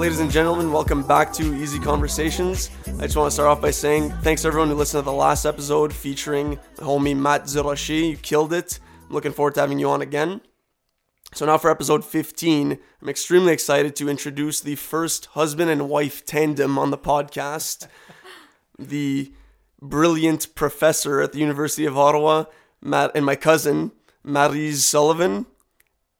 Ladies and gentlemen, welcome back to Easy Conversations. I just want to start off by saying thanks to everyone who listened to the last episode featuring the homie Matt Zeroshi. You killed it. I'm looking forward to having you on again. So, now for episode 15, I'm extremely excited to introduce the first husband and wife tandem on the podcast. the brilliant professor at the University of Ottawa, Matt, and my cousin, Maryse Sullivan.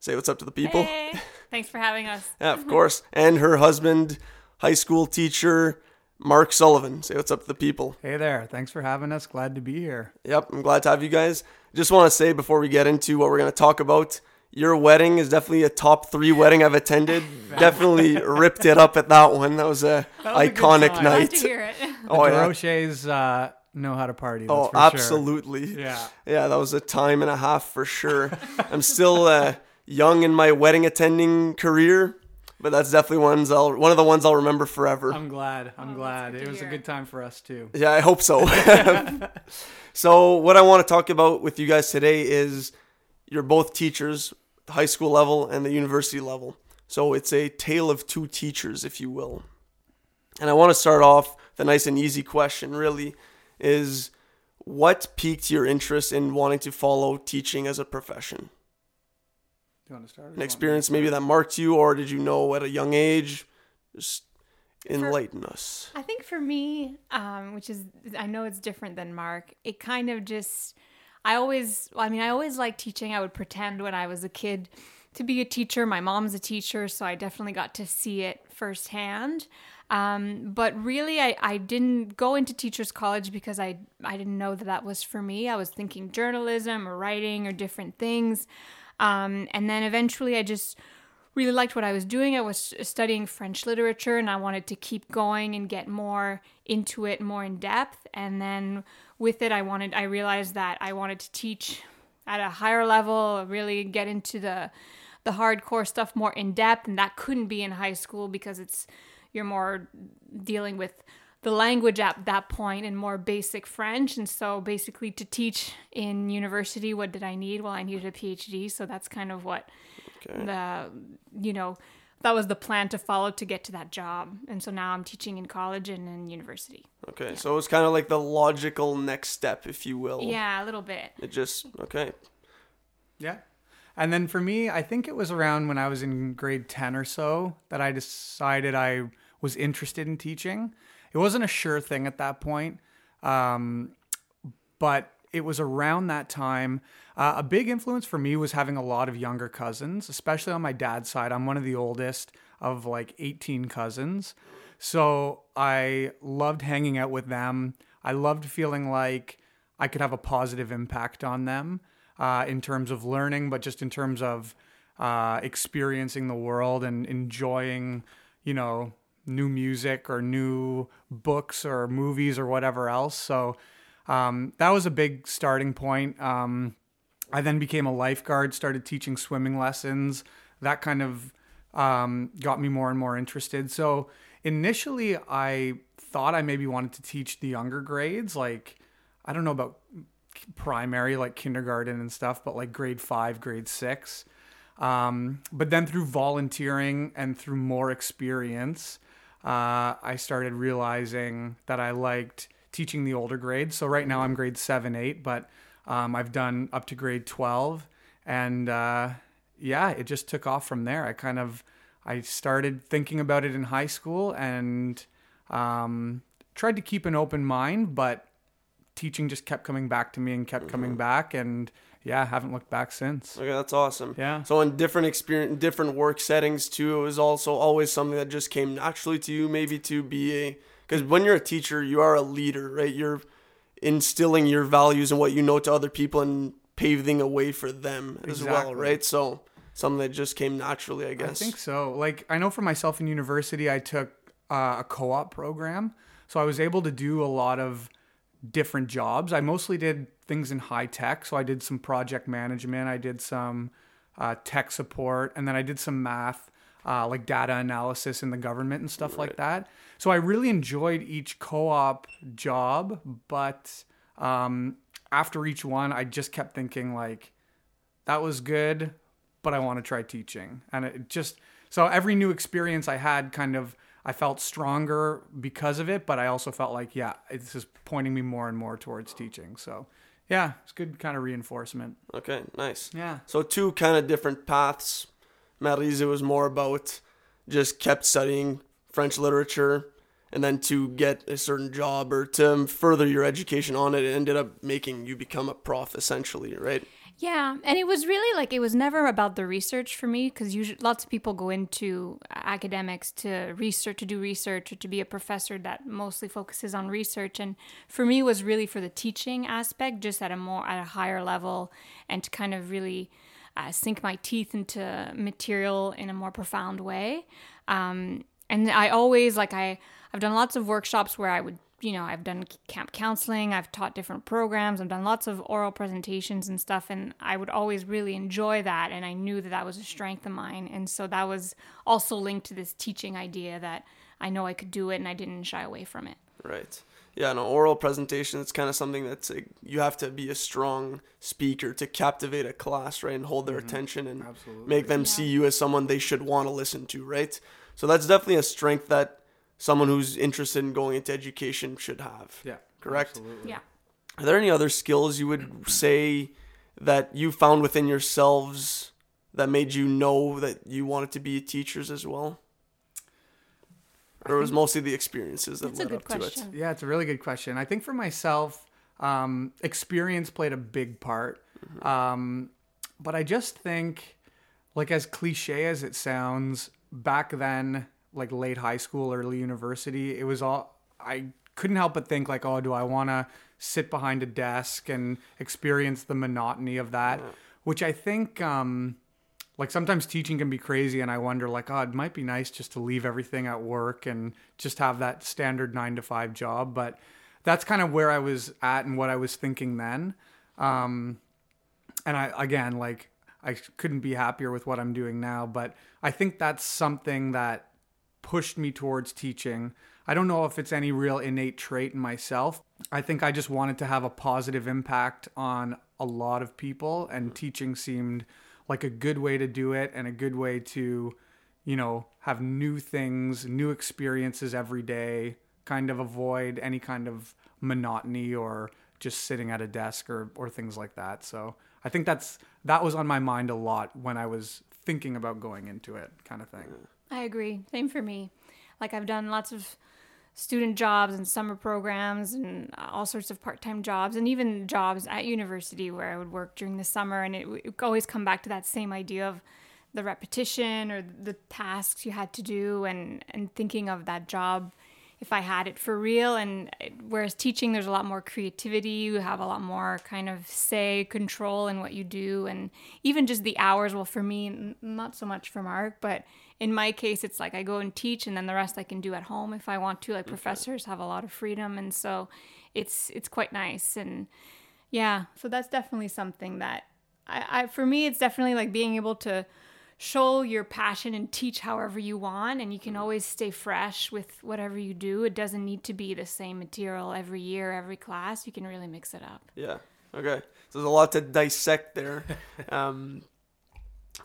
Say what's up to the people. Hey, thanks for having us. Yeah, of course. And her husband, high school teacher, Mark Sullivan. Say what's up to the people. Hey there. Thanks for having us. Glad to be here. Yep, I'm glad to have you guys. Just want to say before we get into what we're going to talk about, your wedding is definitely a top three wedding I've attended. definitely ripped it up at that one. That was a That was a good iconic time. Glad night. to hear it. Oh, the yeah. Rochers uh, know how to party. That's Oh, for sure. absolutely. Yeah. Yeah, that was a time and a half for sure. I'm still uh, young in my wedding attending career, but that's definitely ones I'll one of the ones I'll remember forever. I'm glad. I'm Oh, glad. It to was a good time for us too. Yeah, I hope so. so, what I want to talk about with you guys today is you're both teachers, the high school level and the university level. So, it's a tale of two teachers, if you will. And I want to start off the nice and easy question really is what piqued your interest in wanting to follow teaching as a profession? Do you want to start? An do you want me experience to maybe that marked you, or did you know at a young age? Just enlighten us. I think for me, um, which is, I know it's different than Mark, it kind of just, I always, I mean, I always liked teaching. I would pretend when I was a kid to be a teacher. My mom's a teacher, so I definitely got to see it firsthand. Um, but really, I, I didn't go into teachers college because I, I didn't know that that was for me. I was thinking journalism or writing or different things. Um, and then eventually I just really liked what I was doing. I was studying French literature and I wanted to keep going and get more into it, more in depth. And then with it, I wanted, I realized that I wanted to teach at a higher level, really get into the, the hardcore stuff more in depth. And that couldn't be in high school because it's, you're more dealing with the language at that point point in more basic French. And so basically to teach in university, what did I need? Well, I needed a PhD. So that's kind of what Okay. the you know that was the plan to follow to get to that job and so now i'm teaching in college and in university Okay, so it's kind of like the logical next step, if you will. yeah a little bit It just okay. Yeah. And then for me, I think it was around when I was in grade 10 or so that I decided I was interested in teaching. It wasn't a sure thing at that point, um, but it was around that time. Uh, a big influence for me was having a lot of younger cousins, especially on my dad's side. I'm one of the oldest of like 18 cousins. So I loved hanging out with them. I loved feeling like I could have a positive impact on them uh, in terms of learning, but just in terms of uh, experiencing the world and enjoying, you know, new music or new books or movies or whatever else. So um, that was a big starting point. Um, I then became a lifeguard, started teaching swimming lessons. That kind of um, got me more and more interested. So initially, I thought I maybe wanted to teach the younger grades, like I don't know about primary, like kindergarten and stuff, but like grade five, grade six. Um, but then through volunteering and through more experience, uh, I started realizing that I liked teaching the older grades. So right now I'm grade seven, eight, but um, I've done up to grade 12. And uh, yeah, it just took off from there. I kind of, I started thinking about it in high school and um, tried to keep an open mind, but teaching just kept coming back to me and kept coming back. And yeah, I haven't looked back since. Okay, that's awesome. Yeah. So in different experience, different work settings too, it was also always something that just came naturally to you, maybe to be a because when you're a teacher, you are a leader, right? You're instilling your values and what you know to other people and paving a way for them as well, right? So something that just came naturally, I guess. I think so. Like I know for myself in university, I took uh, a co-op program, so I was able to do a lot of different jobs. I mostly did things in high tech, so I did some project management, I did some uh, tech support, and then I did some math, uh, like data analysis in the government and stuff like that. So I really enjoyed each co-op job, but um, after each one, I just kept thinking like that was good, but I want to try teaching. And it just So every new experience I had kind of I felt stronger because of it, but I also felt like, yeah, this is pointing me more and more towards teaching. So, yeah, it's good kind of reinforcement. Okay, nice. Yeah. So two kind of different paths. Maryse was more about just kept studying French literature and then to get a certain job or to further your education on it, it ended up making you become a prof essentially, right? Yeah, and it was really like it was never about the research for me because usually lots of people go into academics to research to do research or to be a professor that mostly focuses on research and for me was really for the teaching aspect just at a more at a higher level and to kind of really uh, sink my teeth into material in a more profound way. Um, and I always like I I've done lots of workshops where I would you know, I've done camp counseling, I've taught different programs, I've done lots of oral presentations and stuff, and I would always really enjoy that. And I knew that that was a strength of mine. And so that was also linked to this teaching idea that I know I could do it and I didn't shy away from it. Right. Yeah, an oral presentation, it's kind of something that's like, you have to be a strong speaker to captivate a class, right? And hold their mm-hmm. attention and Absolutely. make them yeah. see you as someone they should want to listen to, right? So that's definitely a strength that someone who's interested in going into education should have. Yeah. Correct? Absolutely. Yeah. Are there any other skills you would say that you found within yourselves that made you know that you wanted to be teachers as well? Or it was mostly the experiences that led up question. to it? Yeah, it's a really good question. I think for myself, um, experience played a big part. Mm-hmm. Um, but I just think, like, as cliche as it sounds, back then, like late high school, early university, it was all I couldn't help but think like, oh, do I want to sit behind a desk and experience the monotony of that? Yeah. Which I think, um, like sometimes teaching can be crazy, and I wonder like, oh, it might be nice just to leave everything at work and just have that standard nine to five job. But that's kind of where I was at and what I was thinking then. Um, and I again like I couldn't be happier with what I'm doing now, but I think that's something that pushed me towards teaching. I don't know if it's any real innate trait in myself. I think I just wanted to have a positive impact on a lot of people, and teaching seemed like a good way to do it and a good way to, you know, have new things, new experiences every day, kind of avoid any kind of monotony or just sitting at a desk or, or things like that. So I think that's that was on my mind a lot when I was thinking about going into it, kind of thing. I agree. Same for me. Like I've done lots of student jobs and summer programs and all sorts of part-time jobs and even jobs at university where I would work during the summer and it would always come back to that same idea of the repetition or the tasks you had to do and and thinking of that job if I had it for real. And whereas teaching, there's a lot more creativity, you have a lot more kind of say, control in what you do, and even just the hours. Well, for me, not so much for Mark, but in my case, it's like I go and teach, and then the rest I can do at home if I want to. Like okay. professors have a lot of freedom, and so it's it's quite nice. And yeah, so that's definitely something that I, I for me, it's definitely like being able to show your passion and teach however you want and you can always stay fresh with whatever you do. It doesn't need to be the same material every year every class. You can really mix it up. Yeah. Okay. So there's a lot to dissect there. Um,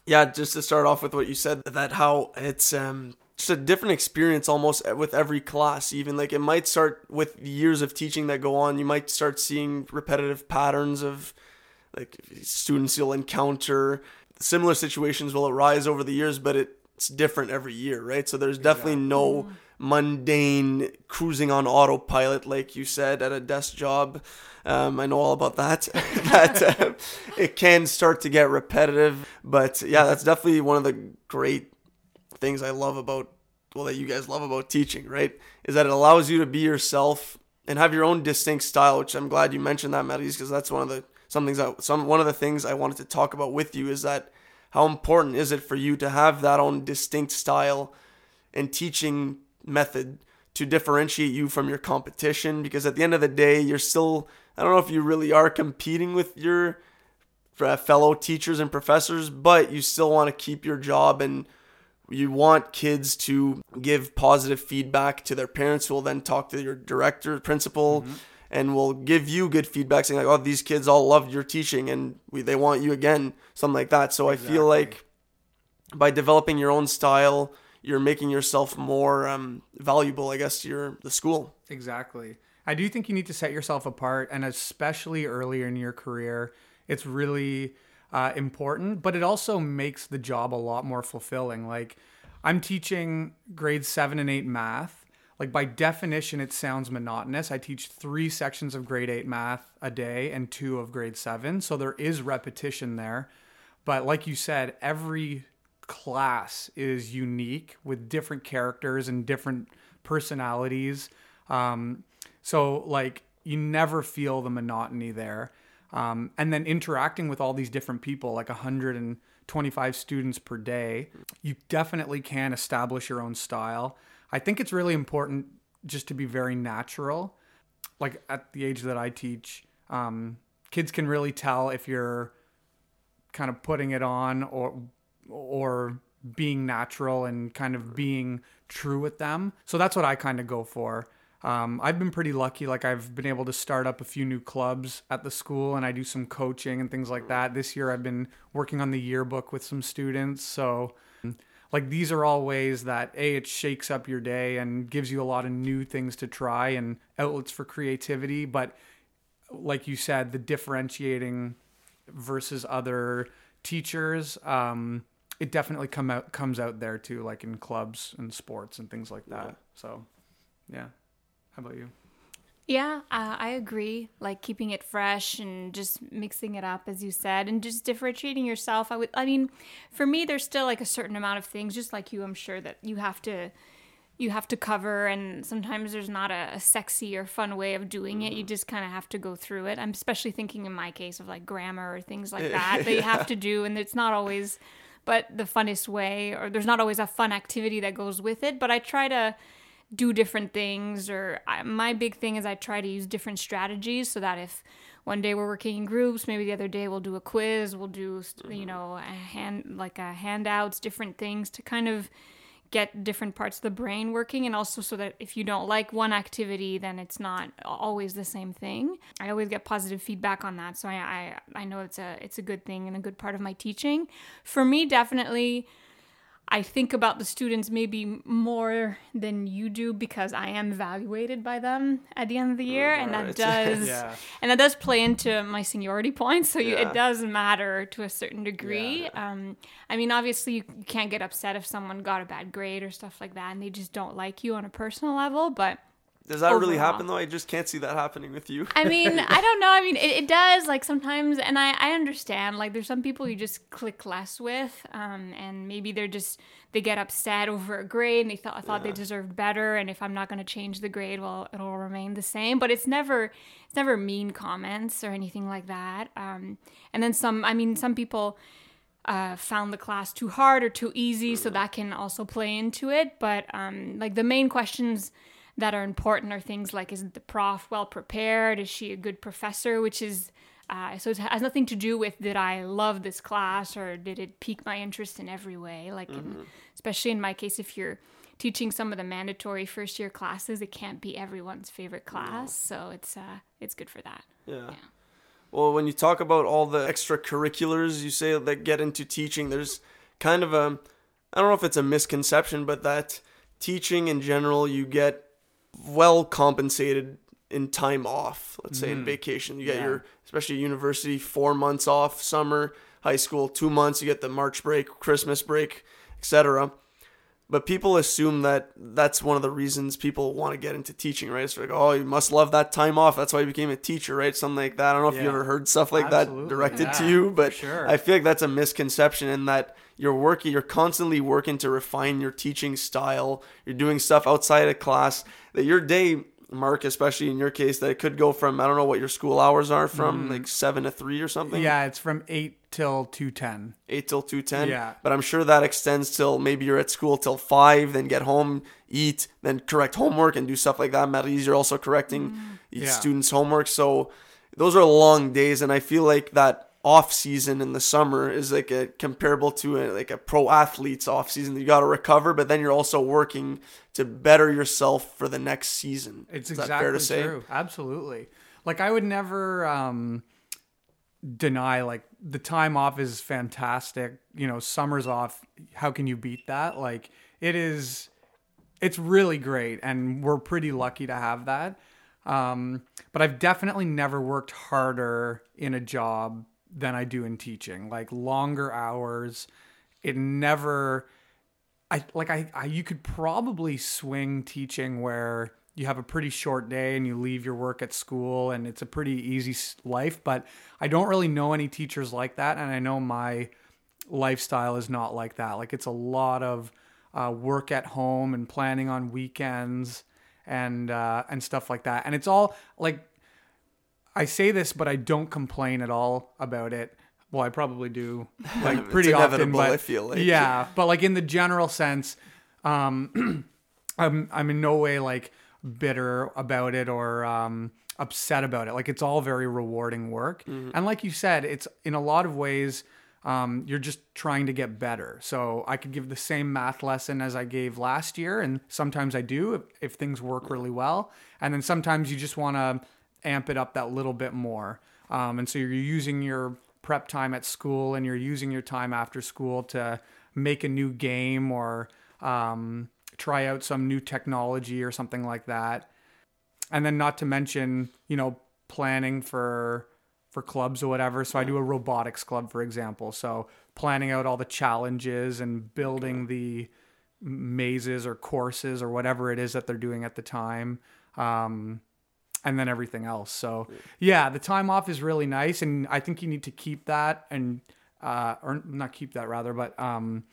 yeah just to start off with what you said that how it's um, just a different experience almost with every class even like it might start with years of teaching that go on. You might start seeing repetitive patterns of like students you'll encounter. Similar situations will arise over the years, but it's different every year, right? So there's definitely no mundane cruising on autopilot, like you said, at a desk job. Um, I know all about that. that uh, it can start to get repetitive, but yeah, that's definitely one of the great things I love about well that you guys love about teaching, right? Is that it allows you to be yourself and have your own distinct style. Which I'm glad you mentioned that, Maddie, because that's one of the some things that some one of the things I wanted to talk about with you is that how important is it for you to have that own distinct style and teaching method to differentiate you from your competition because at the end of the day you're still I don't know if you really are competing with your uh, fellow teachers and professors but you still want to keep your job and you want kids to give positive feedback to their parents who will then talk to your director principal mm-hmm and will give you good feedback saying like, oh, these kids all loved your teaching and we, they want you again, something like that. So exactly. I feel like by developing your own style, you're making yourself more um, valuable, I guess, to your the school. Exactly. I do think you need to set yourself apart, and especially earlier in your career, it's really uh, important. But it also makes the job a lot more fulfilling. Like I'm teaching grades seven and eight math. Like by definition, it sounds monotonous. I teach three sections of grade eight math a day and two of grade seven, so there is repetition there. But like you said, every class is unique with different characters and different personalities. Um, so like you never feel the monotony there. Um, and then interacting with all these different people, like 125 students per day, you definitely can establish your own style. I think it's really important just to be very natural. Like at the age that I teach, um, kids can really tell if you're kind of putting it on or or being natural and kind of being true with them. So that's what I kind of go for. Um, I've been pretty lucky. Like I've been able to start up a few new clubs at the school, and I do some coaching and things like that. This year, I've been working on the yearbook with some students. So, like these are all ways that a it shakes up your day and gives you a lot of new things to try and outlets for creativity. But like you said, the differentiating versus other teachers. Um, it definitely come out comes out there too, like in clubs and sports and things like that. Yeah. So, yeah. How about you? Yeah, uh, I agree. Like keeping it fresh and just mixing it up, as you said, and just differentiating yourself. I would, I mean, for me, there's still like a certain amount of things, just like you. I'm sure that you have to, you have to cover, and sometimes there's not a, a sexy or fun way of doing it. You just kind of have to go through it. I'm especially thinking in my case of like grammar or things like that that you have to do, and it's not always, but the funnest way, or there's not always a fun activity that goes with it. But I try to do different things or I, my big thing is I try to use different strategies so that if one day we're working in groups maybe the other day we'll do a quiz we'll do you mm-hmm. know a hand like a handouts different things to kind of get different parts of the brain working and also so that if you don't like one activity then it's not always the same thing. I always get positive feedback on that so i i, I know it's a it's a good thing and a good part of my teaching. For me definitely I think about the students maybe more than you do because I am evaluated by them at the end of the year, and that does Yeah. and that does play into my seniority points. So you, Yeah. it does matter to a certain degree. Um, I mean, obviously you can't get upset if someone got a bad grade or stuff like that, and they just don't like you on a personal level, but. Does that really happen though? I just can't see that happening with you. I mean, I don't know. I mean, it, it does like sometimes, and I, I understand. Like, there's some people you just click less with, um, and maybe they're just they get upset over a grade and they thought I thought they deserved better, and if I'm not going to change the grade, well, it'll remain the same. But it's never it's never mean comments or anything like that. Um, and then some. I mean, some people uh, found the class too hard or too easy, so that can also play into it. But um, like the main questions that are important are things like is the prof well prepared? Is she a good professor? Which is uh, so it has nothing to do with did I love this class or did it pique my interest in every way? Like, in, especially in my case, if you're teaching some of the mandatory first year classes, it can't be everyone's favorite class. So it's uh, it's good for that. Yeah. Well, when you talk about all the extracurriculars you say that get into teaching, there's kind of a, I don't know if it's a misconception, but that teaching in general, you get well compensated in time off. Let's say in mm. vacation, you get Yeah. your, especially university, four months off, summer, high school, two months, you get the March break, Christmas break, etc. But people assume that that's one of the reasons people want to get into teaching, right? It's like, oh, you must love that time off. That's why you became a teacher, right? Something like that. I don't know if you ever heard stuff like that Absolutely. directed to you, but sure. I feel like that's a misconception in that you're working, you're constantly working to refine your teaching style. You're doing stuff outside of class that your day, Mark, especially in your case, that it could go from, I don't know what your school hours are from, mm-hmm. like seven to three or something. Yeah, it's from eight till two ten. eight till two ten. Yeah. But I'm sure that extends till maybe you're at school till five, then get home, eat, then correct homework and do stuff like that. Matthias, you're also correcting mm. each Yeah. student's homework. So those are long days, and I feel like that off season in the summer is like a comparable to a, like a pro athlete's off season. You got to recover, but then you're also working to better yourself for the next season. It's is exactly that fair to say? true. Absolutely. Like I would never um, deny like the time off is fantastic. You know, summer's off. How can you beat that? Like it is it's really great and we're pretty lucky to have that. Um, but I've definitely never worked harder in a job than I do in teaching. Like longer hours. It never I like I, I you could probably swing teaching where you have a pretty short day and you leave your work at school and it's a pretty easy life but i don't really know any teachers like that and i know my lifestyle is not like that like it's a lot of uh, work at home and planning on weekends and uh, and stuff like that and it's all like i say this but i don't complain at all about it. Well i probably do like pretty often but I feel like. yeah but like in the general sense um i'm i'm in no way like bitter about it or um upset about it. Like it's all very rewarding work. And like you said it's in a lot of ways um, you're just trying to get better. So i could give the same math lesson as i gave last year and sometimes i do if, if things work really well. And then sometimes you just want to amp it up that little bit more. Um, and so you're using your prep time at school and you're using your time after school to make a new game or um, try out some new technology or something like that. And then not to mention you know planning for for clubs or whatever. So i do a robotics club for example. So planning out all the challenges and building the mazes or courses or whatever it is that they're doing at the time. Um, and then everything else so yeah the time off is really nice and i think you need to keep that and uh, or not keep that rather but um,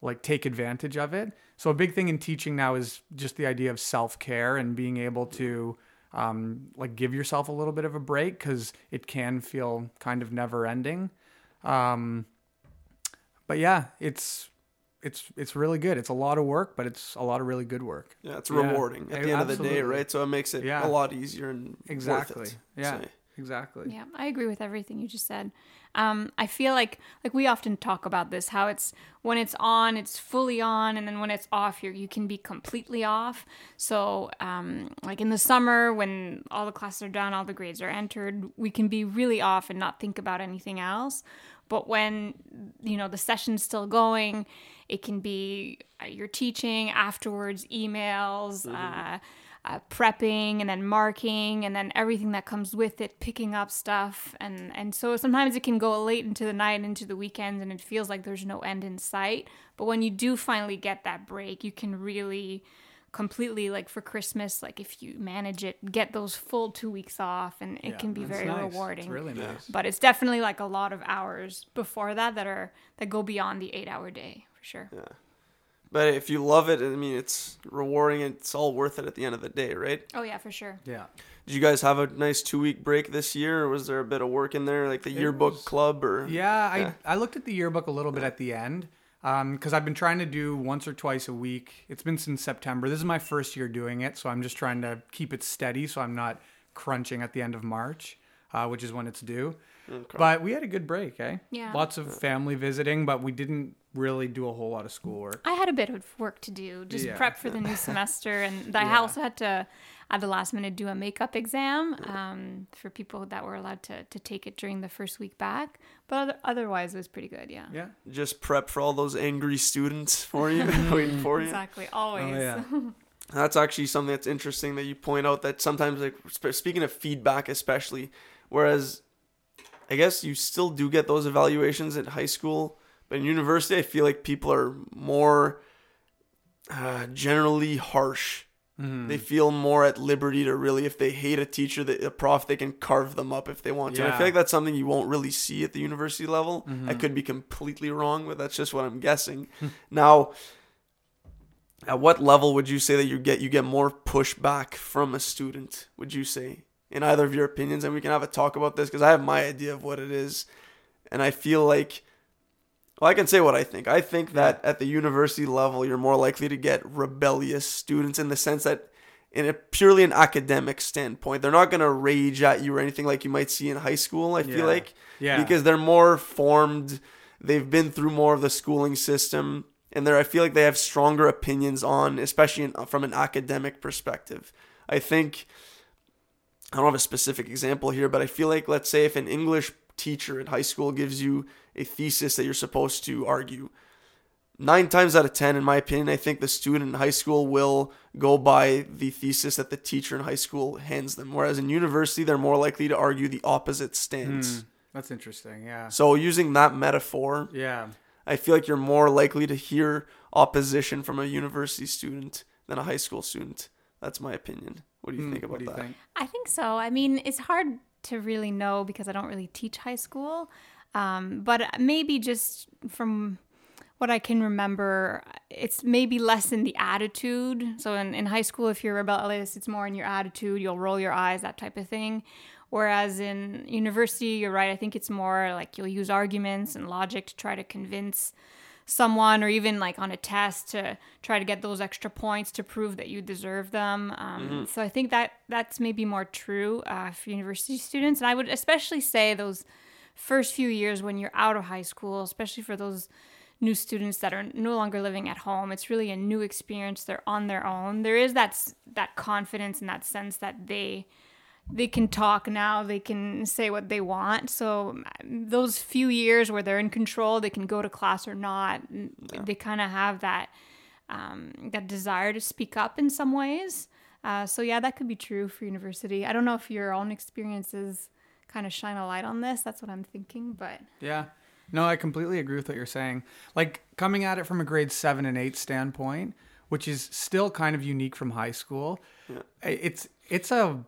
like take advantage of it. So a big thing in teaching now is just the idea of self-care and being able to um, like give yourself a little bit of a break because it can feel kind of never ending. Um, but yeah, it's it's it's really good. It's a lot of work, but it's a lot of really good work. Yeah, it's Yeah, rewarding at the end of the day, right? So it makes it Yeah. a lot easier and Exactly. Worth it, Yeah. say. Exactly. Yeah, I agree with everything you just said. Um, I feel like like we often talk about this how it's when it's on, it's fully on, and then when it's off, you you can be completely off. So, um, like in the summer when all the classes are done, all the grades are entered, we can be really off and not think about anything else. But when you know the session's still going, it can be uh, you're teaching afterwards, emails. Uh, uh, prepping and then marking and then everything that comes with it picking up stuff and and so sometimes it can go late into the night into the weekends and it feels like there's no end in sight but when you do finally get that break you can really completely like for christmas like if you manage it get those full two weeks off and it can be very nice. rewarding It's really nice. but it's definitely like a lot of hours before that that are that go beyond the eight hour day for sure Yeah. But if you love it, I mean, it's rewarding. It's all worth it at the end of the day, right? oh yeah for sure Yeah. Did you guys have a nice two week break this year, or was there a bit of work in there, like the yearbook was- club, or Yeah, Yeah. I I looked at the yearbook a little bit at the end because I've been trying to do once or twice a week. It's been since September. This is my first year doing it, so I'm just trying to keep it steady so I'm not crunching at the end of March, uh, which is when it's due. But we had a good break, eh? Yeah. Lots of family visiting, but we didn't really do a whole lot of schoolwork. I had a bit of work to do, just Yeah. prep for the new semester, and I Yeah. also had to, at the last minute, do a makeup exam um, for people that were allowed to, to take it during the first week back. But other, otherwise, it was pretty good. Yeah, Yeah. just prep for all those angry students for you, waiting for you? exactly. Always. Oh, yeah. That's actually something that's interesting that you point out. That sometimes, like sp- speaking of feedback, especially, whereas I guess you still do get those evaluations at high school, but in university, I feel like people are more uh, generally harsh. Mm-hmm. They feel more at liberty to really, if they hate a teacher, the, a prof, they can carve them up if they want to. And I feel like that's something you won't really see at the university level. Mm-hmm. I could be completely wrong, but that's just what I'm guessing. now, at what level would you say that you get you get more pushback from a student? Would you say in either of your opinions? And we can have a talk about this because I have my idea of what it is, and I feel like. Well, I can say what I think. I think that at the university level, you're more likely to get rebellious students in the sense that, in a purely an academic standpoint, they're not going to rage at you or anything like you might see in high school. I Yeah. feel like, Yeah. because they're more formed, they've been through more of the schooling system, and they're. I feel like they have stronger opinions on, especially in, from an academic perspective. I think I don't have a specific example here, but I feel like let's say if an English teacher at high school gives you a thesis that you're supposed to argue, nine times out of ten, in my opinion, I think the student in high school will go by the thesis that the teacher in high school hands them. Whereas in university, they're more likely to argue the opposite stance. Hmm, that's interesting. Yeah. So using that metaphor, Yeah. I feel like you're more likely to hear opposition from a university student than a high school student. That's my opinion. What do you hmm, think about What do you that? think? I think so. I mean, it's hard to really know because I don't really teach high school. Um, but maybe just from what I can remember, it's maybe less in the attitude. So in, in high school, if you're rebellious, it's more in your attitude. You'll roll your eyes, that type of thing. Whereas in university, you're right. I think it's more like you'll use arguments and logic to try to convince someone or even like on a test to try to get those extra points to prove that you deserve them. Um, So I think that that's maybe more true uh, for university students. And I would especially say those first few years when you're out of high school, especially for those new students that are no longer living at home. It's really a new experience. They're on their own. There is that that confidence and that sense that they they can talk now they can say what they want so um, those few years where they're in control they can go to class or not n- they kind of have that um, that desire to speak up in some ways uh, so yeah that could be true for university i don't know if your own experiences kind of shine a light on this that's what i'm thinking but Yeah. No, I completely agree with what you're saying. Like coming at it from a grade seven and eight standpoint, which is still kind of unique from high school. i- It's it's a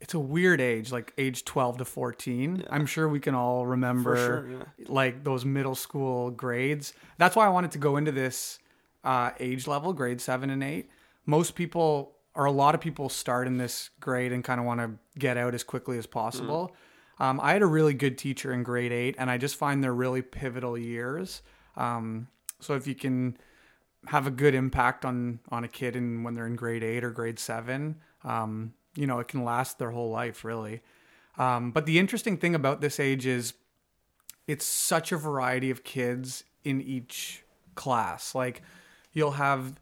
it's a weird age, like age twelve to fourteen. I'm sure we can all remember sure, yeah. like those middle school grades. That's why I wanted to go into this uh, age level, grade seven and eight. Most people or a lot of people start in this grade and kind of want to get out as quickly as possible. Um, I had a really good teacher in grade eight, and I just find they're really pivotal years. Um, so if you can have a good impact on on a kid and when they're in grade eight or grade seven, um, you know, it can last their whole life, really. Um, but the interesting thing about this age is it's such a variety of kids in each class. Like you'll have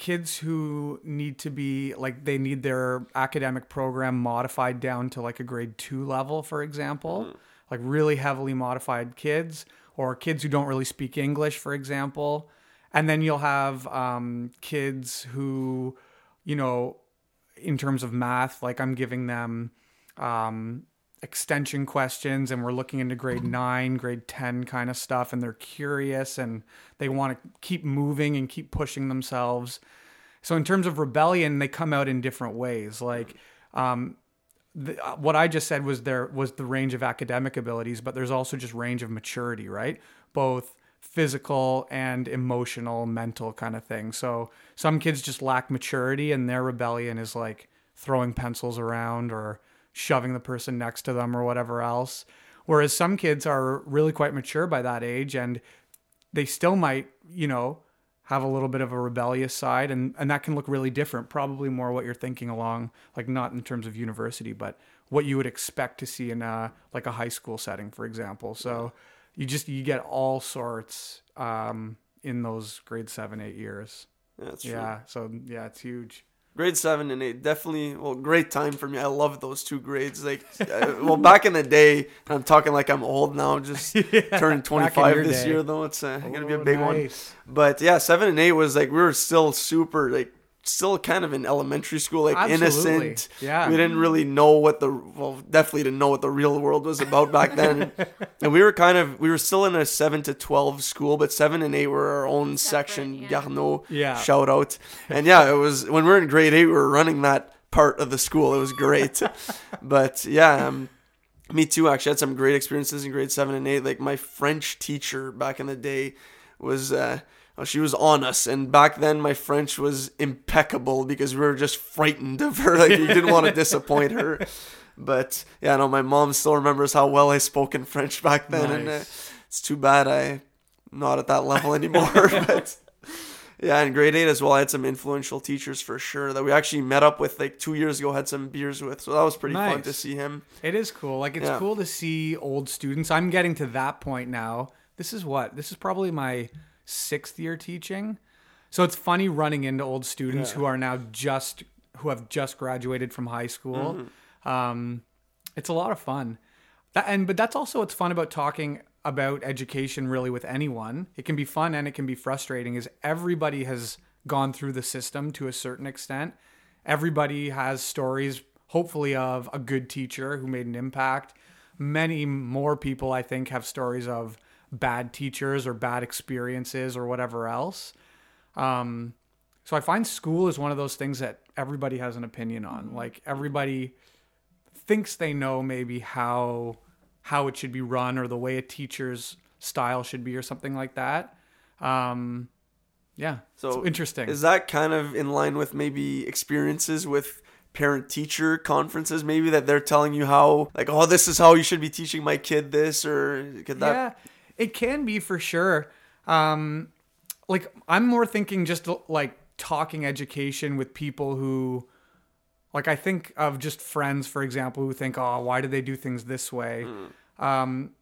kids who need to be like they need their academic program modified down to like a grade 2 level for example like really heavily modified kids or kids who don't really speak english for example. And then you'll have um, kids who you know in terms of math like i'm giving them um, extension questions and we're looking into grade 9 grade 10 kind of stuff and they're curious and they want to keep moving and keep pushing themselves. So in terms of rebellion they come out in different ways like um, the, uh, what i just said was there was the range of academic abilities but there's also just range of maturity right? Both physical and emotional mental kind of thing. So some kids just lack maturity and their rebellion is like throwing pencils around or shoving the person next to them or whatever else. Whereas some kids are really quite mature by that age and they still might you know have a little bit of a rebellious side and and that can look really different probably more what you're thinking along like not in terms of university but what you would expect to see in a like a high school setting for example. So you just you get all sorts um in those grade 7 8 years. Yeah, that's true. yeah. So yeah it's huge Grade seven and eight, definitely. Well, great time for me. I love those two grades. Like, uh, well, back in the day, I'm talking like I'm old now. Just turning 25 this day. year, though. It's uh, gonna be a Oh, big one. But yeah, seven and eight was like we were still super like still kind of in elementary school, like Absolutely. innocent. Yeah. we didn't really know what the well, definitely didn't know what the real world was about back then. and we were kind of we were still in a seven to twelve school, but seven and eight were our own section. yeah. Garneau, Yeah. shout out. And yeah, it was when we were in grade eight, we were running that part of the school. It was great. but yeah. Um, me too. Actually, I had some great experiences in grade seven and eight. Like my French teacher back in the day was, uh, well, she was on us, and back then my French was impeccable because we were just frightened of her. Like you didn't want to disappoint her. But yeah, no, my mom still remembers how well I spoke in French back then, and uh, it's too bad I'm not at that level anymore. but yeah, in grade eight as well, I had some influential teachers for sure that we actually met up with like two years ago, had some beers with. So that was pretty fun to see him. It is cool. Like it's Yeah. cool to see old students. I'm getting to that point now. This is what? This is probably my sixth year teaching. So it's funny running into old students Yeah. who are now just who have just graduated from high school. Mm-hmm. Um, it's a lot of fun. That, and but that's also what's fun about talking about education really with anyone. It can be fun and it can be frustrating is everybody has gone through the system to a certain extent. Everybody has stories hopefully of a good teacher who made an impact. Many more people I think have stories of bad teachers or bad experiences or whatever else. Um, so I find school is one of those things that everybody has an opinion on. Like everybody thinks they know maybe how how it should be run or the way a teacher's style should be or something like that. Um, yeah, So interesting. Is that kind of in line with maybe experiences with parent teacher conferences maybe that they're telling you how like oh this is how you should be teaching my kid this or could that yeah, it can be for sure. Um, like I'm more thinking just like talking education with people who, like I think of just friends, for example, who think, oh, why do they do things this way? Um,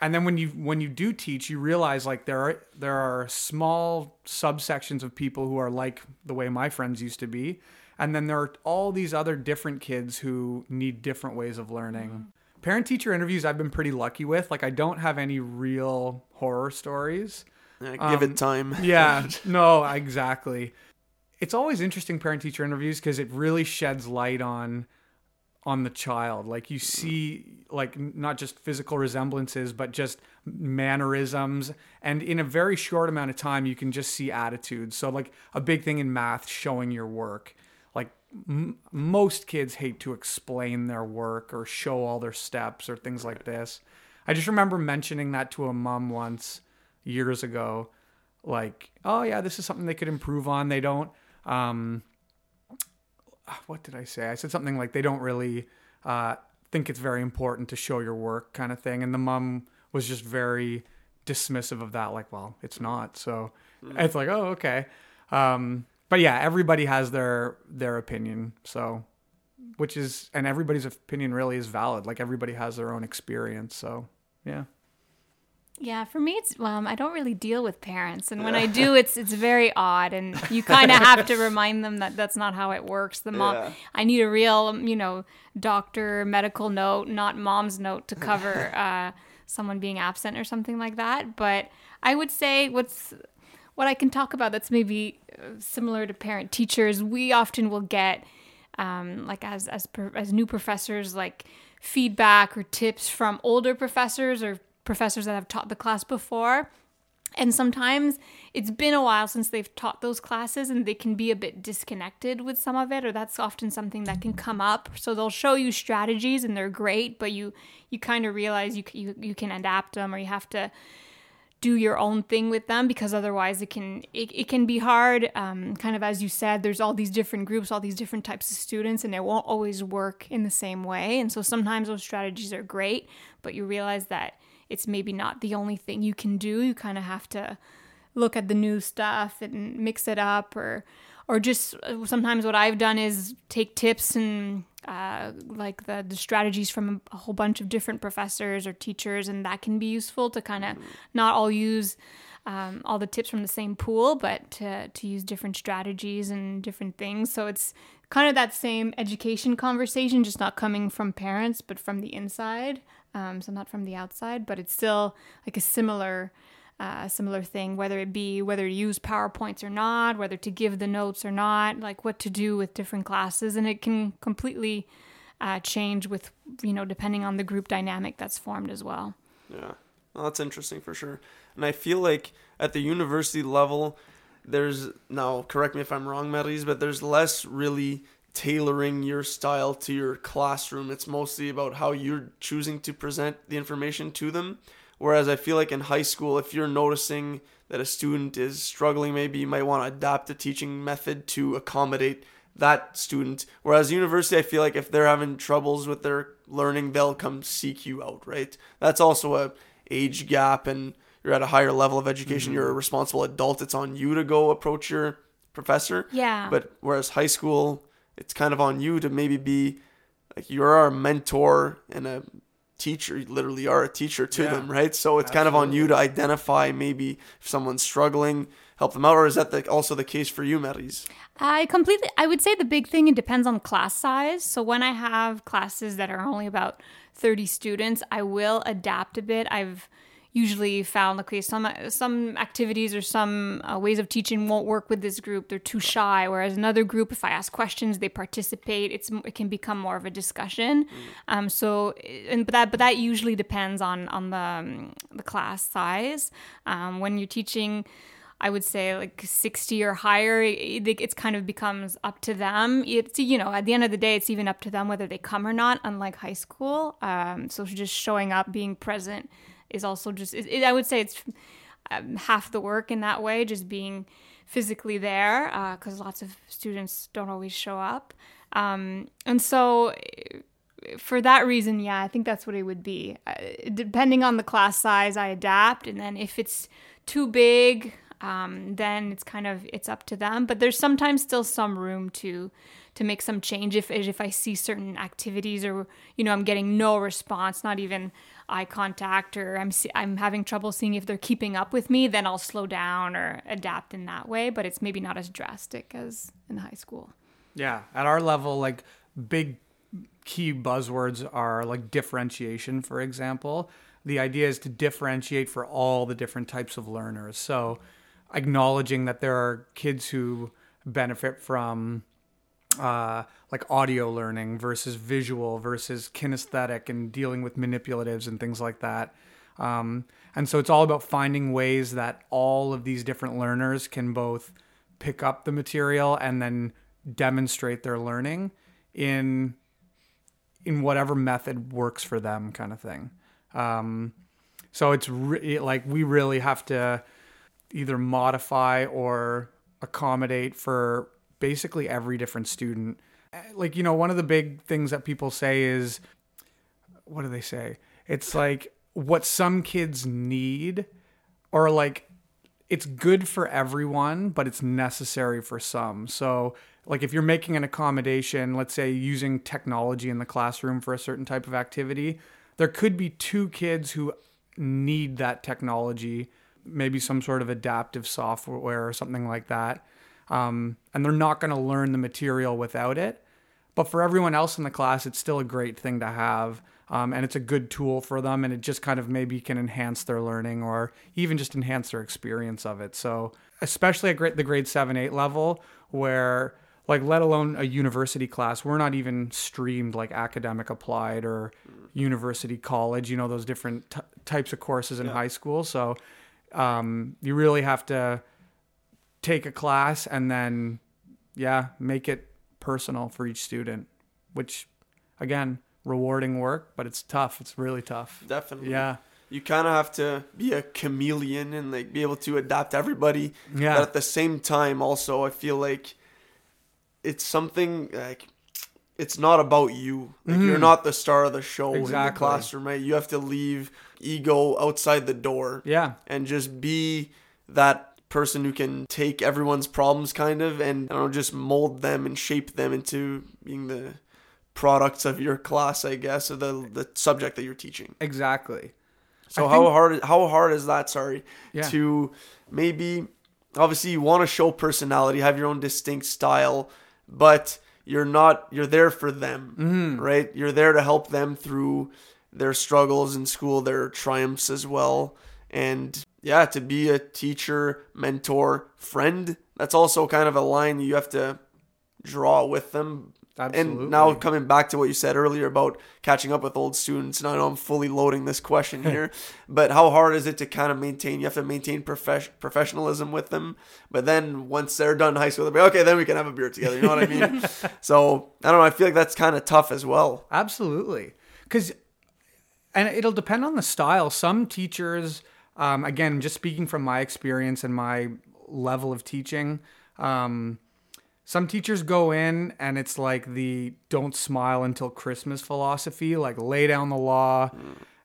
and then when you when you do teach, you realize like there are there are small subsections of people who are like the way my friends used to be, and then there are all these other different kids who need different ways of learning. Parent teacher interviews I've been pretty lucky with. Like I don't have any real horror stories. Yeah, give it um, time Yeah, no, exactly. It's always interesting parent teacher interviews because it really sheds light on on the child. Like you see like not just physical resemblances but just mannerisms and in a very short amount of time you can just see attitudes. So like a big thing in math showing your work. M- most kids hate to explain their work or show all their steps or things like this. I just remember mentioning that to a mom once years ago like oh yeah this is something they could improve on. They don't um what did i say? I said something like they don't really uh think it's very important to show your work kind of thing. And the mom was just very dismissive of that like well it's not. So it's like oh okay. Um but yeah everybody has their their opinion. So which is and everybody's opinion really is valid. Like everybody has their own experience. So yeah. Yeah, for me, it's um, I don't really deal with parents, and when I do, it's it's very odd, and you kind of have to remind them that that's not how it works. The mom, Yeah. I need a real, um, you know, doctor medical note, not mom's note to cover uh, someone being absent or something like that. But I would say what's what I can talk about that's maybe uh, similar to parent teachers. We often will get um, like as as as new professors like feedback or tips from older professors or professors that have taught the class before and sometimes it's been a while since they've taught those classes and they can be a bit disconnected with some of it or that's often something that can come up so they'll show you strategies and they're great but you you kind of realize you, you you can adapt them or you have to do your own thing with them because otherwise it can it, it can be hard. Um, kind of as you said there's all these different groups all these different types of students and it won't always work in the same way. And so sometimes those strategies are great but you realize that it's maybe not the only thing you can do. You kind of have to look at the new stuff and mix it up or or just uh, sometimes what I've done is take tips and uh, like the, the strategies from a whole bunch of different professors or teachers and that can be useful to kind of not all use um, all the tips from the same pool but to, to use different strategies and different things. So it's kind of that same education conversation just not coming from parents but from the inside um, so not from the outside but it's still like a similar uh, similar thing, whether it be whether to use PowerPoints or not, whether to give the notes or not, like what to do with different classes. And it can completely uh, change with, you know, depending on the group dynamic that's formed as well. Yeah, well, that's interesting for sure. And I feel like at the university level, there's now correct me if I'm wrong, Maryse, but there's less really tailoring your style to your classroom. It's mostly about how you're choosing to present the information to them. Whereas I feel like in high school, if you're noticing that a student is struggling, maybe you might want to adapt a teaching method to accommodate that student. Whereas university, I feel like if they're having troubles with their learning, they'll come seek you out, right? That's also a age gap and you're at a higher level of education, mm-hmm. you're a responsible adult. It's on you to go approach your professor. Yeah. But whereas high school, it's kind of on you to maybe be like you're our mentor and a teacher, you literally are a teacher to Yeah. them, right? So it's kind of on you to identify maybe if someone's struggling, help them out, or is that the, also the case for you, Maryse? I completely, I would say the big thing, it depends on class size. So when I have classes that are only about 30 students, I will adapt a bit. I've usually found, okay, some, some activities or some uh, ways of teaching won't work with this group. They're too shy. Whereas another group, if I ask questions, they participate. It's, it can become more of a discussion. Um, so, and, but that, but that usually depends on, on the, um, the class size. Um, when you're teaching, I would say like 60 or higher, it, it's kind of becomes up to them. It's, you know, at the end of the day, it's even up to them whether they come or not, unlike high school. Um, so just showing up, being present is also just, it, it, I would say it's um, half the work in that way, just being physically there, because lots of students don't always show up. Um, and so for that reason, yeah, I think that's what it would be. Uh, depending on the class size, I adapt, and then if it's too big, um, then it's kind of it's up to them. But there's sometimes still some room to to make some change if if I see certain activities or you know I'm getting no response, not even eye contact, or I'm I'm having trouble seeing if they're keeping up with me. Then I'll slow down or adapt in that way. But it's maybe not as drastic as in high school. Yeah, at our level, like big key buzzwords are like differentiation, for example. The idea is to differentiate for all the different types of learners. So, acknowledging that there are kids who benefit from uh, like audio learning versus visual versus kinesthetic and dealing with manipulatives and things like that. Um, and so it's all about finding ways that all of these different learners can both pick up the material and then demonstrate their learning in in whatever method works for them kind of thing um, so it's re- like we really have to either modify or accommodate for basically every different student uh, like you know one of the big things that people say is what do they say it's like what some kids need or like it's good for everyone, but it's necessary for some. So, like if you're making an accommodation, let's say using technology in the classroom for a certain type of activity, there could be two kids who need that technology, maybe some sort of adaptive software or something like that. Um, and they're not going to learn the material without it. But for everyone else in the class, it's still a great thing to have. Um, and it's a good tool for them. And it just kind of maybe can enhance their learning or even just enhance their experience of it. So, especially at grade, the grade seven, eight level, where like let alone a university class we're not even streamed like academic applied or university college you know those different t- types of courses in high school so um, you really have to take a class and then yeah make it personal for each student which again rewarding work but it's tough it's really tough Definitely. yeah You kind of have to be a chameleon and like be able to adapt everybody. Yeah. But at the same time, also, I feel like it's something like it's not about you. Like you're not the star of the show in the Mm-hmm. Exactly. classroom, right? You have to leave ego outside the door. yeah and just be that person who can take everyone's problems kind of and I don't know, just mold them and shape them into being the products of your class, I guess, or the the subject that you're teaching. exactly So I how think- hard how hard is that, sorry, Yeah. to maybe obviously you want to show personality, have your own distinct style, but you're not you're there for them, Mm-hmm. right? You're there to help them through their struggles in school, their triumphs as well. And yeah, to be a teacher, mentor, friend, that's also kind of a line you have to draw with them. Absolutely. And now coming back to what you said earlier about catching up with old students, and I know I'm fully loading this question here, but how hard is it to kind of maintain? You have to maintain profes- professionalism with them, but then once they're done high school, they're like, okay, then we can have a beer together. You know what I mean? so I don't know. I feel like that's kind of tough as well. Absolutely. Because, and it'll depend on the style. Some teachers, um, again, just speaking from my experience and my level of teaching, um, some teachers go in and it's like the don't smile until Christmas philosophy, like lay down the law.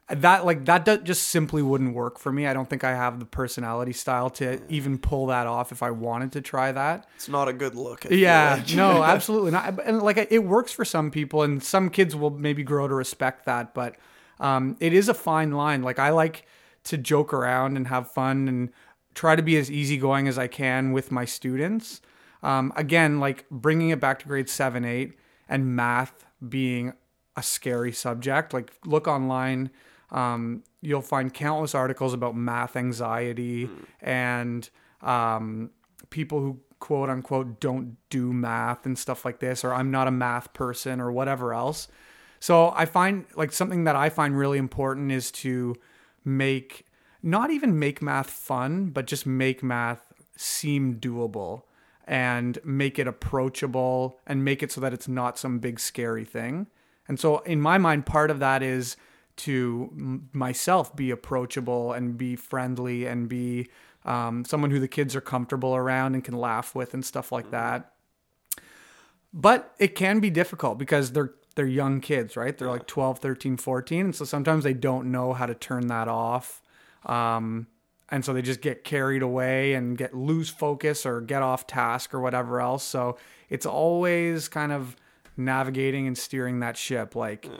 That like that do- just simply wouldn't work for me. I don't think I have the personality style to even pull that off if I wanted to try that. It's not a good look. Yeah, no, absolutely not. And like it works for some people, and some kids will maybe grow to respect that. But um, it is a fine line. Like I like to joke around and have fun and try to be as easygoing as I can with my students. Um, again, like bringing it back to grade seven, eight, and math being a scary subject. Like look online. Um, you'll find countless articles about math anxiety mm. and um, people who quote unquote don't do math and stuff like this, or I'm not a math person, or whatever else. So I find like something that I find really important is to make not even make math fun, but just make math seem doable and make it approachable and make it so that it's not some big scary thing. And so in my mind part of that is to myself be approachable and be friendly and be um, someone who the kids are comfortable around and can laugh with and stuff like that. But it can be difficult because they're they're young kids, right? They're like 12, 13, 14. And so sometimes they don't know how to turn that off. Um, and so they just get carried away and get lose focus or get off task or whatever else. So it's always kind of navigating and steering that ship, like yeah.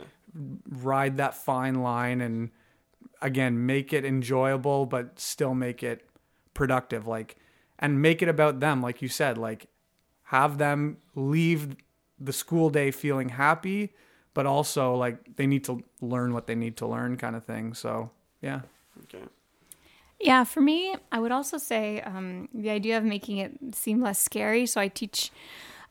ride that fine line and again, make it enjoyable, but still make it productive. Like, and make it about them, like you said, like have them leave the school day feeling happy, but also like they need to learn what they need to learn, kind of thing. So, yeah. Okay. Yeah, for me, I would also say um, the idea of making it seem less scary. So I teach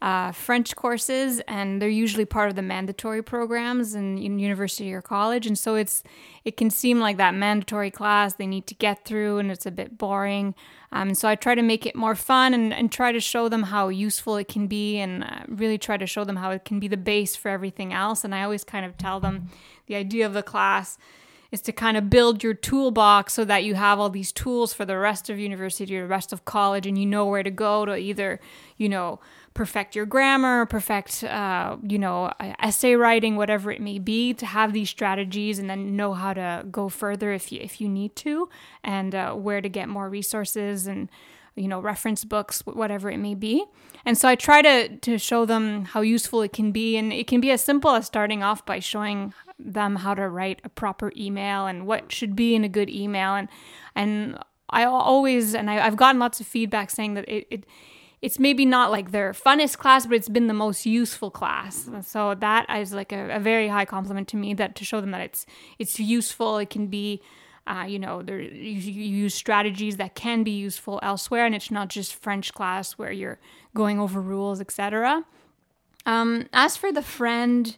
uh, French courses, and they're usually part of the mandatory programs in, in university or college. And so it's it can seem like that mandatory class they need to get through, and it's a bit boring. Um, so I try to make it more fun and, and try to show them how useful it can be, and uh, really try to show them how it can be the base for everything else. And I always kind of tell them the idea of the class is to kind of build your toolbox so that you have all these tools for the rest of university or the rest of college and you know where to go to either you know perfect your grammar perfect uh, you know essay writing whatever it may be to have these strategies and then know how to go further if you if you need to and uh, where to get more resources and you know reference books whatever it may be. And so i try to to show them how useful it can be and it can be as simple as starting off by showing them how to write a proper email and what should be in a good email. And and I always and I, have gotten lots of feedback saying that it, it it's maybe not like their funnest class, but it's been the most useful class. So that is like a, a very high compliment to me that to show them that it's it's useful. It can be, uh, you know, there you, you use strategies that can be useful elsewhere, and it's not just French class where you're going over rules, etc. Um, as for the friend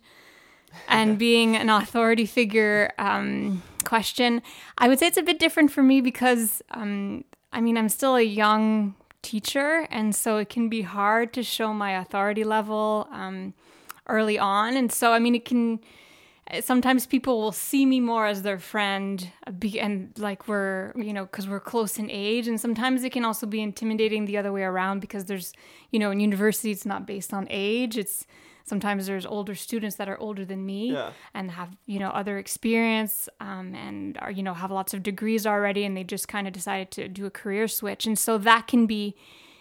and being an authority figure um, question, I would say it's a bit different for me because, um, I mean, I'm still a young teacher, and so it can be hard to show my authority level um, early on. And so, I mean, it can sometimes people will see me more as their friend and like we're you know because we're close in age and sometimes it can also be intimidating the other way around because there's you know in university it's not based on age it's sometimes there's older students that are older than me yeah. and have you know other experience um, and are you know have lots of degrees already and they just kind of decided to do a career switch and so that can be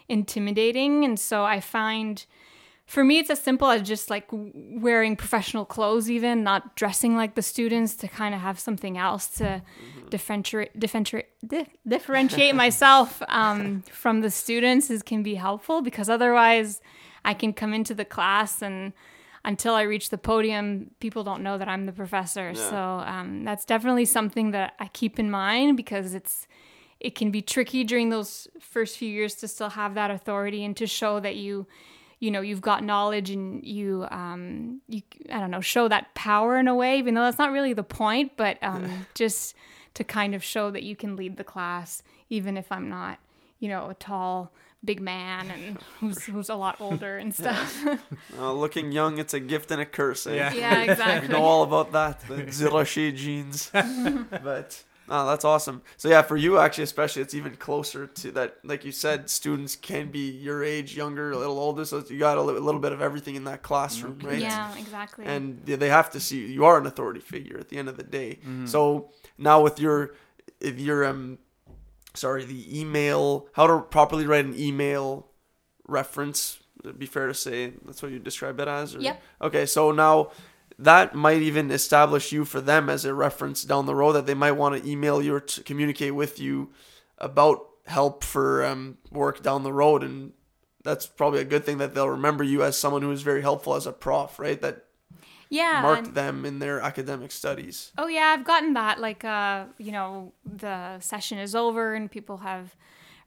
intimidating and so i find for me it's as simple as just like wearing professional clothes even not dressing like the students to kind of have something else to mm-hmm. differentiate differentiate differentiate myself um, from the students is can be helpful because otherwise I can come into the class and until I reach the podium, people don't know that I'm the professor. Yeah. So um, that's definitely something that I keep in mind because it's it can be tricky during those first few years to still have that authority and to show that you you know you've got knowledge and you um you I don't know show that power in a way even though that's not really the point but um just to kind of show that you can lead the class even if I'm not you know a tall big man and who's who's a lot older and stuff. uh, looking young, it's a gift and a curse. Eh? Yeah, yeah, exactly. you know all about that, the Zirache genes. but oh, that's awesome. So yeah, for you actually, especially, it's even closer to that. Like you said, students can be your age, younger, a little older. So you got a little, a little bit of everything in that classroom, mm-hmm. right? Yeah, exactly. And they have to see you are an authority figure at the end of the day. Mm-hmm. So now with your if you're um sorry, the email, how to properly write an email reference. It'd be fair to say that's what you describe it as? Or? Yep. Okay, so now that might even establish you for them as a reference down the road that they might want to email you or to communicate with you about help for um, work down the road and that's probably a good thing that they'll remember you as someone who is very helpful as a prof right that Yeah. marked and- them in their academic studies Oh yeah, I've gotten that. Like, uh, you know, the session is over and people have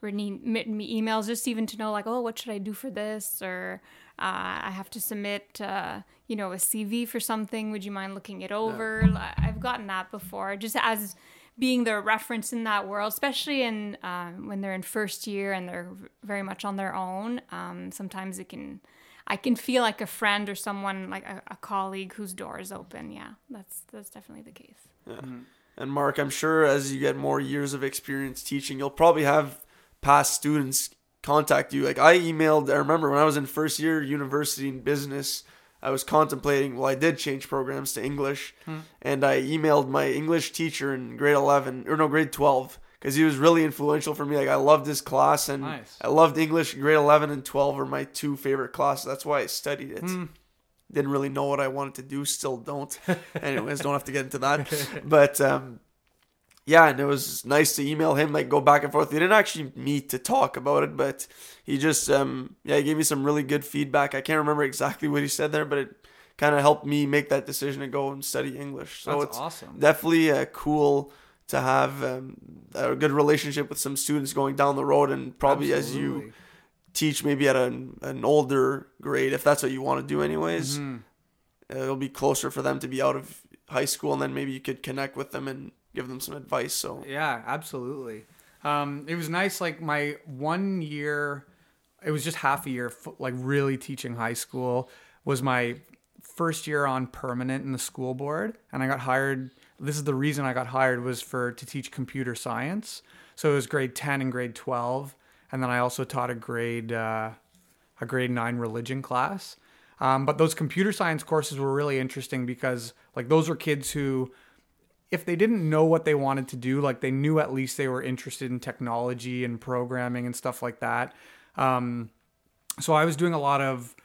written me emails just even to know like, oh, what should I do for this? Or uh, I have to submit, uh, you know, a CV for something. Would you mind looking it over? I- I've gotten that before, just as being the reference in that world, especially in um, when they're in first year and they're very much on their own. Um, sometimes it can. I can feel like a friend or someone like a, a colleague whose door is open. Yeah, that's that's definitely the case. Yeah, mm-hmm. And Mark, I'm sure as you get more years of experience teaching, you'll probably have past students contact you. Like I emailed, I remember when I was in first year university in business, I was contemplating, well, I did change programs to English, hmm. and I emailed my English teacher in grade 11, or no, grade 12, because he was really influential for me. Like I loved his class, and Nice. I loved English. Grade 11 and 12 were my two favorite classes. That's why I studied it didn't really know what I wanted to do, still don't. Anyways, don't have to get into that. But um, yeah, and it was nice to email him, like go back and forth. We didn't actually meet to talk about it, but he just um, yeah, he gave me some really good feedback. I can't remember exactly what he said there, but it kind of helped me make that decision to go and study English. So That's it's awesome. definitely a cool to have um, a good relationship with some students going down the road, and probably as you teach maybe at an, an older grade if that's what you want to do anyways Mm-hmm. it'll be closer for them to be out of high school and then maybe you could connect with them and give them some advice so Yeah, absolutely. Um, it was nice. Like my one year, it was just half a year, like really teaching high school was my first year on permanent in the school board, and I got hired. This is the reason I got hired was for to teach computer science. So it was grade ten and grade twelve, and then I also taught a grade uh, a grade nine religion class. Um, but those computer science courses were really interesting because like those were kids who if they didn't know what they wanted to do, like they knew at least they were interested in technology and programming and stuff like that. Um, so I was doing a lot of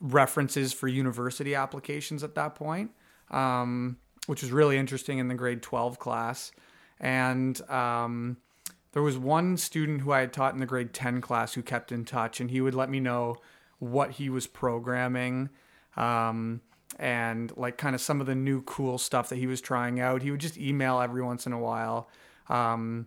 references for university applications at that point, um, which was really interesting in the grade 12 class. And um, there was one student who I had taught in the grade 10 class who kept in touch, and he would let me know what he was programming. Um, and like kind of some of the new cool stuff that he was trying out. He would just email every once in a while. Um,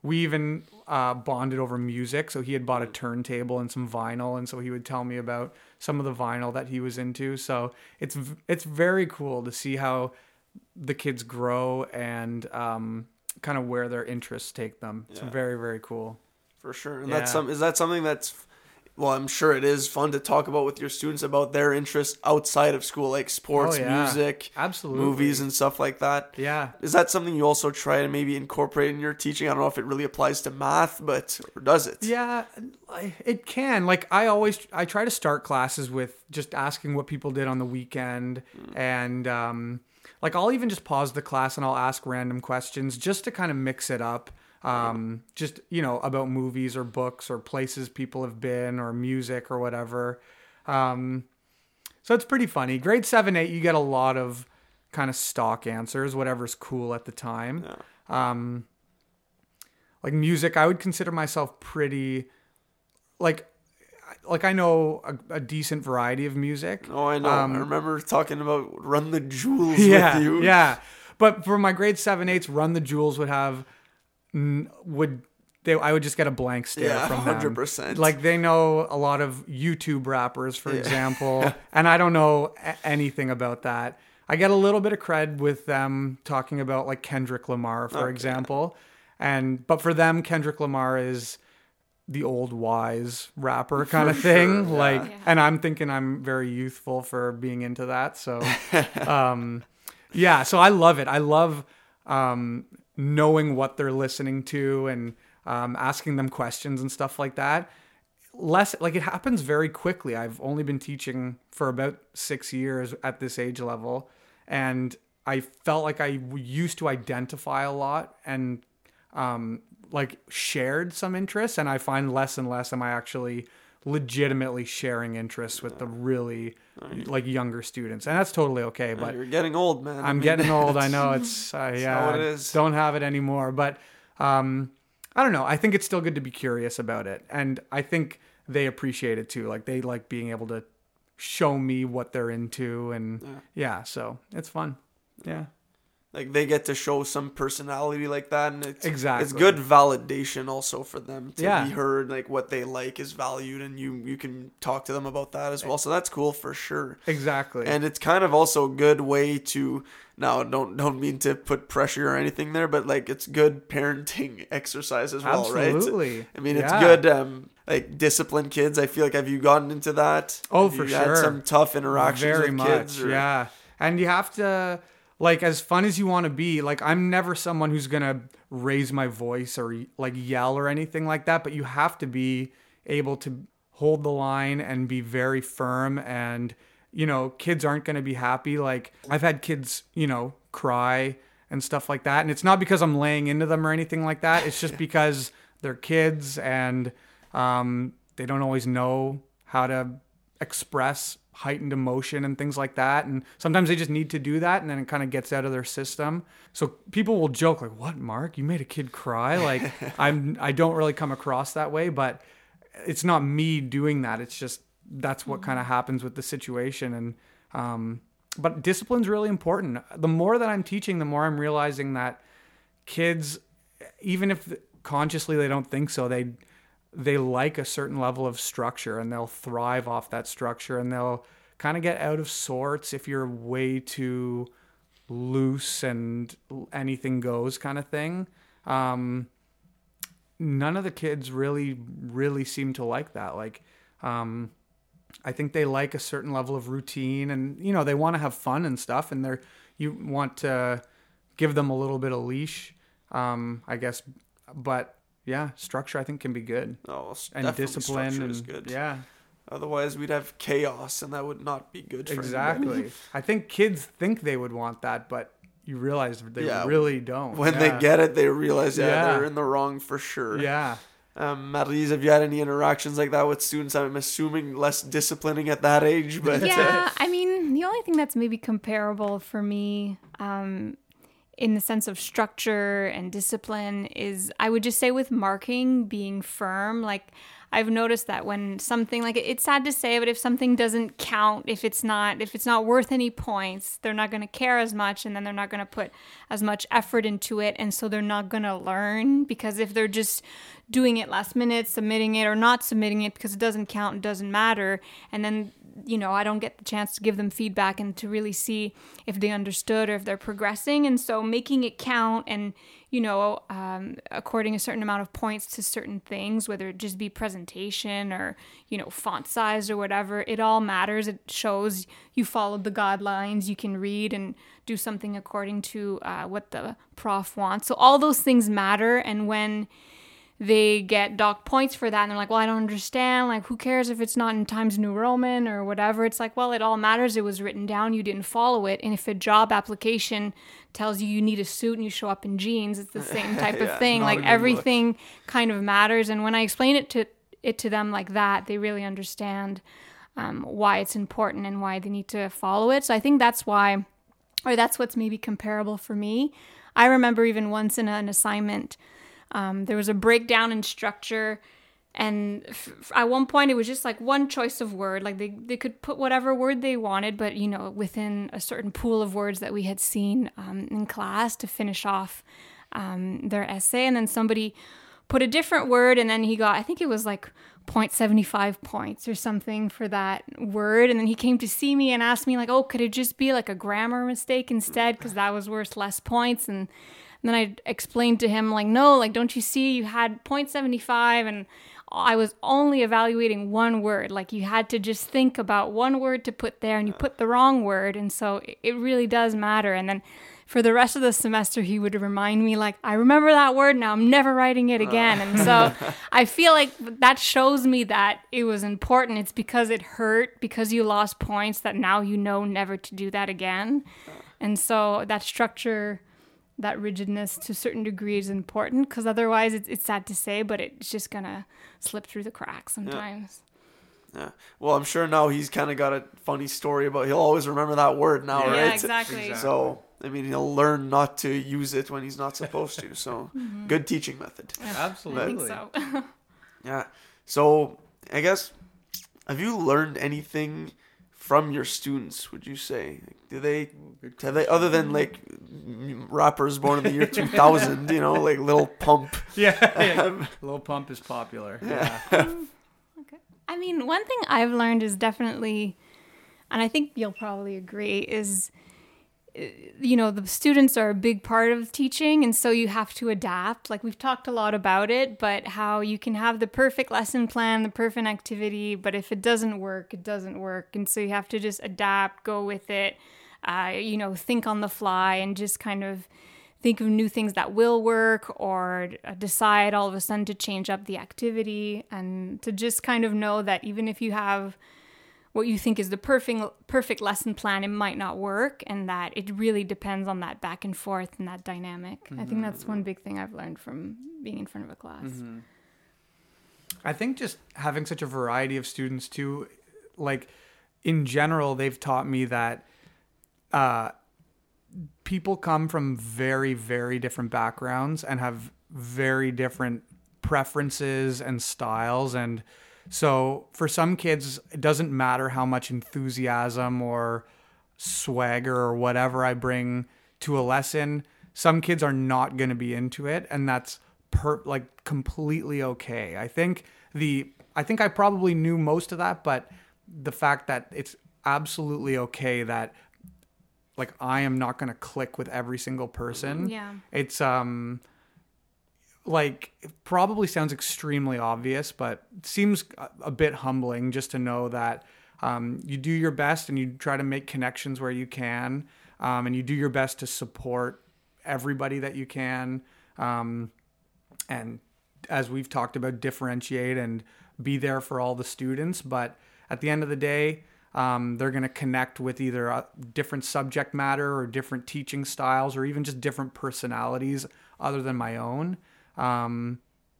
we even uh, bonded over music. So he had bought a turntable and some vinyl, and so he would tell me about some of the vinyl that he was into. So it's it's very cool to see how the kids grow and um, kind of where their interests take them. It's Yeah. very very cool. for sure and Yeah. that's some is that something that's well i'm sure it is fun to talk about with your students about their interests outside of school like sports Oh, yeah. music Absolutely. movies and stuff like that Yeah. is that something you also try to maybe incorporate in your teaching i don't know if it really applies to math but or does it Yeah, it can. Like I always, I try to start classes with just asking what people did on the weekend, and um, like I'll even just pause the class and I'll ask random questions just to kind of mix it up. Um, just you know about movies or books or places people have been or music or whatever. Um, so it's pretty funny. Grade seven, eight, you get a lot of kind of stock answers, whatever's cool at the time. Um, like music, I would consider myself pretty like like I know a, a decent variety of music. oh i know Um, i remember talking about run the jewels yeah, with you yeah. But for my grade seven, eights, Run the Jewels would have would they? I would just get a blank stare Yeah, from them. 100%. Like they know a lot of YouTube rappers, for example, and I don't know a- anything about that. I get a little bit of cred with them talking about like Kendrick Lamar, for example, and but for them, Kendrick Lamar is the old wise rapper kind of thing. sure, yeah. Like, Yeah. and I'm thinking I'm very youthful for being into that. So, um, yeah, so I love it. I love um, knowing what they're listening to and um, asking them questions and stuff like that. Less like it happens very quickly. I've only been teaching for about six years at this age level, and I felt like i used to identify a lot and um, like shared some interests, and I find less and less am I actually legitimately sharing interests with the really like younger students, and that's totally okay. But You're getting old, man. I I'm mean, getting old. I know it's uh, yeah. it I is. Don't have it anymore. But um, I don't know. I think it's still good to be curious about it, and I think they appreciate it too. Like they like being able to show me what they're into, and yeah, so it's fun. Yeah. Like they get to show some personality like that and it's Exactly. it's good validation also for them to Yeah. be heard like what they like is valued and you you can talk to them about that as well so that's cool for sure Exactly. and it's kind of also a good way to now don't don't mean to put pressure or anything there but like it's good parenting exercise as well right? Absolutely. right i mean it's Yeah. good um like disciplined kids i feel like have you gotten into that Oh, Have for you had sure. some tough interactions very with much kids or- yeah and you have to like as fun as you want to be like i'm never someone who's gonna raise my voice or like yell or anything like that but you have to be able to hold the line and be very firm and you know kids aren't gonna be happy. Like i've had kids you know cry and stuff like that and it's not because i'm laying into them or anything like that. It's just because they're kids and um, they don't always know how to express heightened emotion and things like that. And sometimes they just need to do that and then it kind of gets out of their system. So people will joke like what mark? You made a kid cry? Like i'm i don't really come across that way but it's not me doing that. It's just that's what kind of happens with the situation. And um but discipline's really important. The more that i'm teaching the more i'm realizing that kids even if consciously they don't think so they they like a certain level of structure and they'll thrive off that structure and they'll kind of get out of sorts if you're way too loose and anything goes kind of thing. Um, none of the kids really really seem to like that like um, i think they like a certain level of routine and you know they want to have fun and stuff and they're you want to give them a little bit of leash um, i guess but yeah structure i think can be good Oh, and discipline and is good. yeah Otherwise, we'd have chaos, and that would not be good for exactly i think kids think they would want that but you realize they Yeah. really don't When yeah. they get it, they realize yeah, Yeah. they're in the wrong for sure. yeah Um, Madelise, have you had any interactions like that with students? I'm assuming less disciplining at that age, but uh, yeah, I mean, the only thing that's maybe comparable for me um, in the sense of structure and discipline is I would just say with marking being firm. Like, I've noticed that when something like it's sad to say, but if something doesn't count, if it's not if it's not worth any points, they're not going to care as much, and then they're not going to put as much effort into it, and so they're not going to learn because if they're just doing it last minute, submitting it or not submitting it because it doesn't count, it doesn't matter, and then you know I don't get the chance to give them feedback and to really see if they understood or if they're progressing, and so making it count and you know, um, according a certain amount of points to certain things, whether it just be presentation or, you know, font size or whatever, it all matters. It shows you followed the guidelines, you can read and do something according to uh, what the prof wants. So all those things matter. And when they get docked points for that and they're like well i don't understand like who cares if it's not in times new roman or whatever. It's like well it all matters. It was written down. You didn't follow it. And if a job application tells you you need a suit and you show up in jeans it's the same type Yeah, of thing. like good look. everything kind of matters. And when i explain it to it to them like that they really understand um, why it's important and why they need to follow it. So i think that's why or that's what's maybe comparable for me. I remember even once in an assignment um, there was a breakdown in structure, and f- at one point it was just like one choice of word. Like they, they could put whatever word they wanted, but you know, within a certain pool of words that we had seen um, in class to finish off um, their essay. And then somebody put a different word, and then he got, I think it was like 0.75 points or something for that word. And then he came to see me and asked me, like, oh, could it just be like a grammar mistake instead? Because that was worth less points. And and then I explained to him, like, no, like, don't you see you had 0.75 and I was only evaluating one word. Like, you had to just think about one word to put there and you put the wrong word. And so it- it really does matter. And then for the rest of the semester, he would remind me, like, I remember that word now, I'm never writing it again. And so I feel like that shows me that it was important. It's because it hurt, because you lost points, that now you know never to do that again. And so that structure that rigidness to a certain degree is important because otherwise it's, it's sad to say but it's just gonna slip through the cracks sometimes Yeah. Well, I'm sure now he's kind of got a funny story about. He'll always remember that word now, Yeah, right? Yeah, exactly. Exactly. So I mean, he'll learn not to use it when he's not supposed to. So mm-hmm. good teaching method. I think Absolutely. so. Yeah. So I guess have you learned anything from your students? Would you say? Do they have they other than like rappers born in the year 2000? You know, like Lil Pump. Yeah, yeah. Lil Pump is popular. Yeah. Mm, okay. I mean, one thing I've learned is definitely, and I think you'll probably agree, is you know the students are a big part of teaching and so you have to adapt. Like we've talked a lot about it but how you can have the perfect lesson plan the perfect activity but if it doesn't work it doesn't work. And so you have to just adapt go with it uh, you know think on the fly and just kind of think of new things that will work or uh, decide all of a sudden to change up the activity and to just kind of know that even if you have what you think is the perfect perfect lesson plan it might not work and that it really depends on that back and forth and that dynamic. I think that's one big thing i've learned from being in front of a class. I think just having such a variety of students too, like in general, they've taught me that uh, people come from very, very different backgrounds and have very different preferences and styles. And so for some kids, it doesn't matter how much enthusiasm or swagger or whatever I bring to a lesson. Some kids are not going to be into it, and that's per like completely okay. I think the I think I probably knew most of that, but the fact that it's absolutely okay that like I am not going to click with every single person. Yeah. It's um like it probably sounds extremely obvious, but seems a, a bit humbling just to know that um, you do your best and you try to make connections where you can, um, and you do your best to support everybody that you can, um, and as we've talked about, differentiate and be there for all the students. But at the end of the day, um, they're going to connect with either a different subject matter or different teaching styles or even just different personalities other than my own. Um,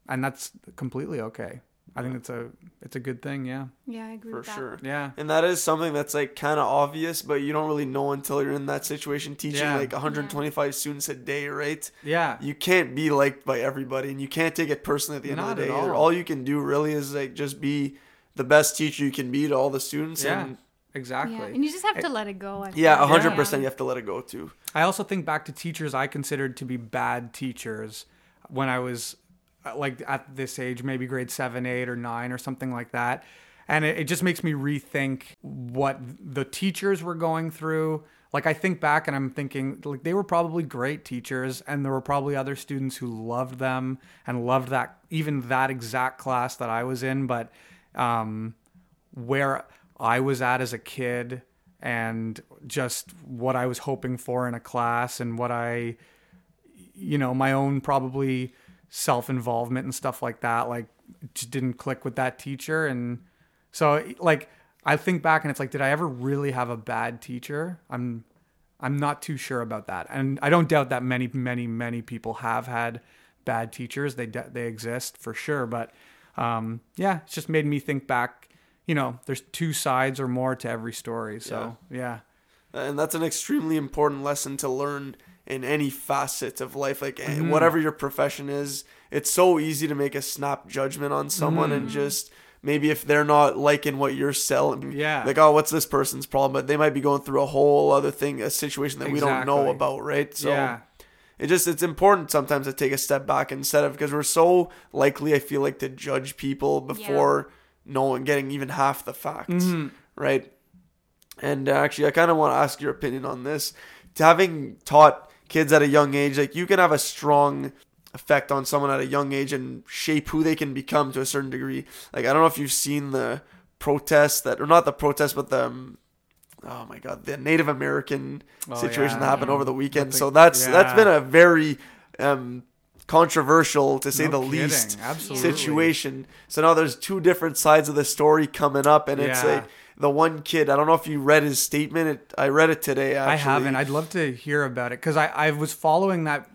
and that's completely okay. I think it's a it's a good thing. Yeah. yeah i agree For with that sure. Yeah. And that is something that's like kind of obvious, but you don't really know until you're in that situation teaching Yeah. like 125 students a day, right? Yeah. You can't be liked by everybody and you can't take it personally at the end Not of the day. all. All you can do really is like just be the best teacher you can be to all the students. Yeah. And Exactly. yeah and you just have to let it go I yeah, think. 100% you have to let it go too. I also think back to teachers I considered to be bad teachers when I was uh, like at this age, maybe grade seven, eight, or nine, or something like that. And it, it just makes me rethink what the teachers were going through. Like I think back and I'm thinking like they were probably great teachers and there were probably other students who loved them and loved that even that exact class that I was in, but um where I was at as a kid and just what I was hoping for in a class and what I, you know, my own probably self involvement and stuff like that, like just didn't click with that teacher. And so, like, I think back and it's like, did I ever really have a bad teacher? I'm, I'm not too sure about that. And I don't doubt that many, many, many people have had bad teachers. They, they exist for sure. But, um, yeah, it's just made me think back you know, there's two sides or more to every story. So yeah, And that's an extremely important lesson to learn in any facet of life. Like eh, Mm-hmm. whatever your profession is, it's so easy to make a snap judgment on someone Mm-hmm. and just maybe if they're not liking what you're selling, Yeah. like oh, what's this person's problem? But they might be going through a whole other thing, a situation that we don't know about, right? So yeah, it just it's important sometimes to take a step back instead of because we're so likely, I feel like, to judge people before knowing getting even half the facts, Mm-hmm. right? And uh, actually, I kind of want to ask your opinion on this. To having taught kids at a young age, like you can have a strong effect on someone at a young age and shape who they can become to a certain degree. Like I don't know if you've seen the protests that, or not the protests, but the um, oh my god, the Native American Oh, situation yeah. that happened Yeah. over the weekend. The- so that's that's been a very um, controversial, to say No the kidding. least, Absolutely. situation. So now there's two different sides of the story coming up, and it's like the one kid. I don't know if you read his statement. It, I read it today. Actually. I haven't. I'd love to hear about it because I I was following that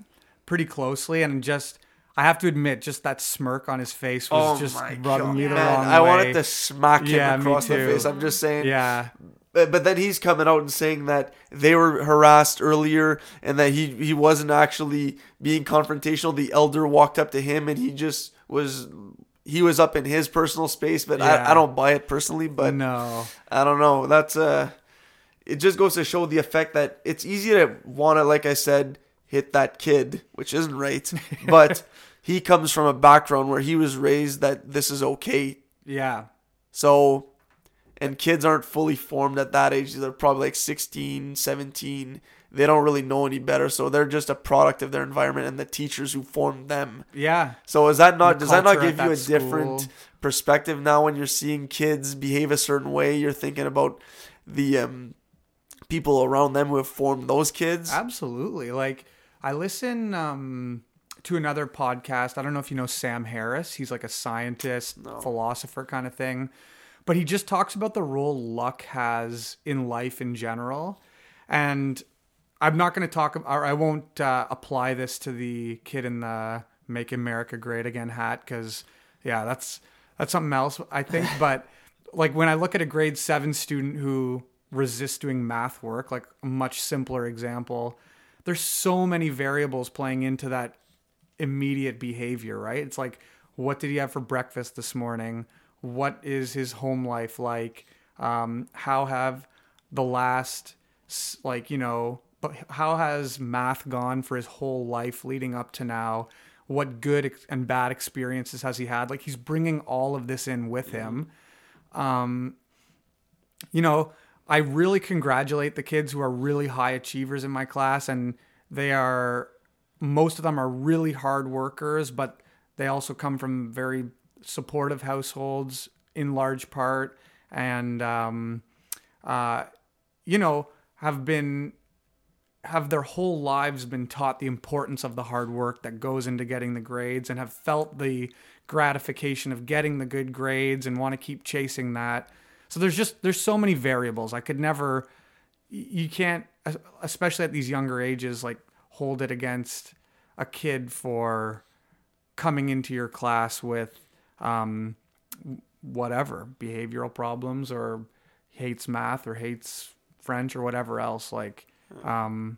pretty closely and just I have to admit, just that smirk on his face was Oh just rubbing God. me the Man, wrong I wanted to smack him Yeah, across the face. I'm just saying. Yeah, But, but then he's coming out and saying that they were harassed earlier and that he, he wasn't actually being confrontational. The elder walked up to him and he just was he was up in his personal space. But I, I don't buy it personally. But no, I don't know. That's uh it just goes to show the effect that it's easy to want to, like I said, hit that kid, which isn't right. But he comes from a background where he was raised that this is okay. yeah, So, and kids aren't fully formed at that age. They're probably like 16, 17. They don't really know any better. So they're just a product of their environment and the teachers who formed them. yeah, So is that not The does that not give you a that different perspective now when you're seeing kids behave a certain way? You're thinking about the um, people around them who have formed those kids. absolutely. Like I listen um, to another podcast. I don't know if you know Sam Harris. He's like a scientist, philosopher kind of thing, but he just talks about the role luck has in life in general, and I'm not going to talk, or I won't uh, apply this to the kid in the "Make America Great Again" hat because, yeah, that's that's something else I think. but like when I look at a grade seven student who resists doing math work, like a much simpler example, there's so many variables playing into that immediate behavior, right? It's like, what did he have for breakfast this morning? What is his home life like? Um, how have the last, like, you know, but how has math gone for his whole life leading up to now? What good and bad experiences has he had? Like, he's bringing all of this in with him. Um, you know, I really congratulate the kids who are really high achievers in my class, and they are most of them are really hard workers, but they also come from very supportive households in large part, and um, uh, you know have been have their whole lives been taught the importance of the hard work that goes into getting the grades and have felt the gratification of getting the good grades and want to keep chasing that. So there's just there's so many variables. I could never you can't especially at these younger ages like hold it against a kid for coming into your class with um whatever behavioral problems or hates math or hates French or whatever else like um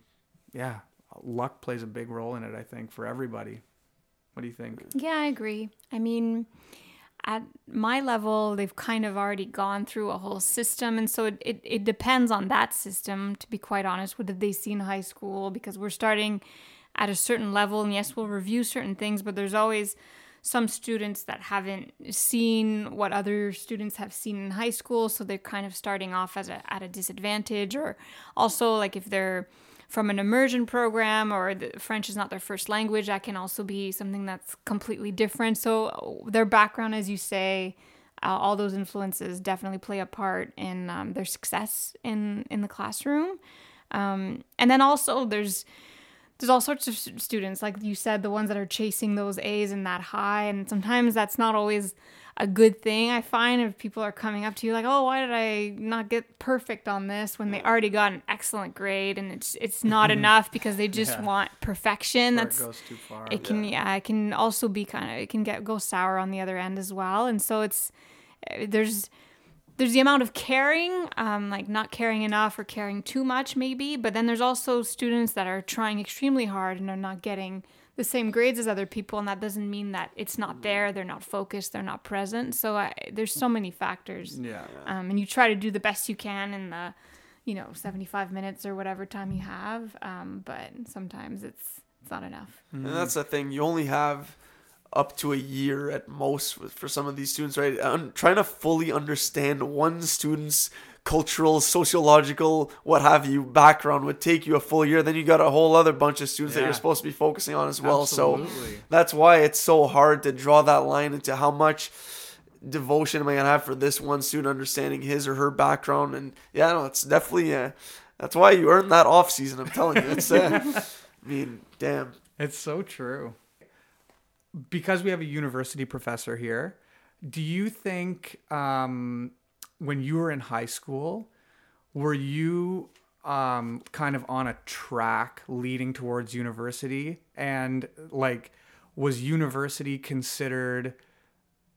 yeah luck plays a big role in it I think for everybody what do you think Yeah, I agree. I mean, at my level, they've kind of already gone through a whole system. And so it, it, it depends on that system, to be quite honest. What did they see in high school? Because we're starting at a certain level. And yes, we'll review certain things, but there's always some students that haven't seen what other students have seen in high school. So they're kind of starting off as a, at a disadvantage. Or also, like if they're from an immersion program or French is not their first language, that can also be something that's completely different. So their background, as you say, uh, all those influences definitely play a part in um, their success in in the classroom. Um, and then also there's there's all sorts of students, like you said, the ones that are chasing those A's and that high, and sometimes that's not always a good thing. I find if people are coming up to you like, "Oh, why did I not get perfect on this?" when they already got an excellent grade, and it's it's not enough because they just Yeah. want perfection. Or it That's goes too far it can yeah. it can also be kind of it can get go sour on the other end as well and so it's uh, there's there's the amount of caring um, like not caring enough or caring too much maybe but then there's also students that are trying extremely hard and are not getting the same grades as other people and that doesn't mean that it's not there they're not focused they're not present. So I, there's so many factors yeah. um, and you try to do the best you can in the you know 75 minutes or whatever time you have um, but sometimes it's it's not enough. And that's the thing. You only have up to a year at most for some of these students, right? Un- trying to fully understand one student's cultural, sociological, what have you background would take you a full year. Then you got a whole other bunch of students that you're supposed to be focusing on as well. So that's why it's so hard to draw that line into how much devotion am I gonna have for this one student understanding his or her background. And yeah, no, it's definitely uh, that's why you earn that off season. I'm telling you, it's. Uh, I mean, damn. It's so true. Because we have a university professor here, do you think um, when you were in high school, were you um, kind of on a track leading towards university? And like, was university considered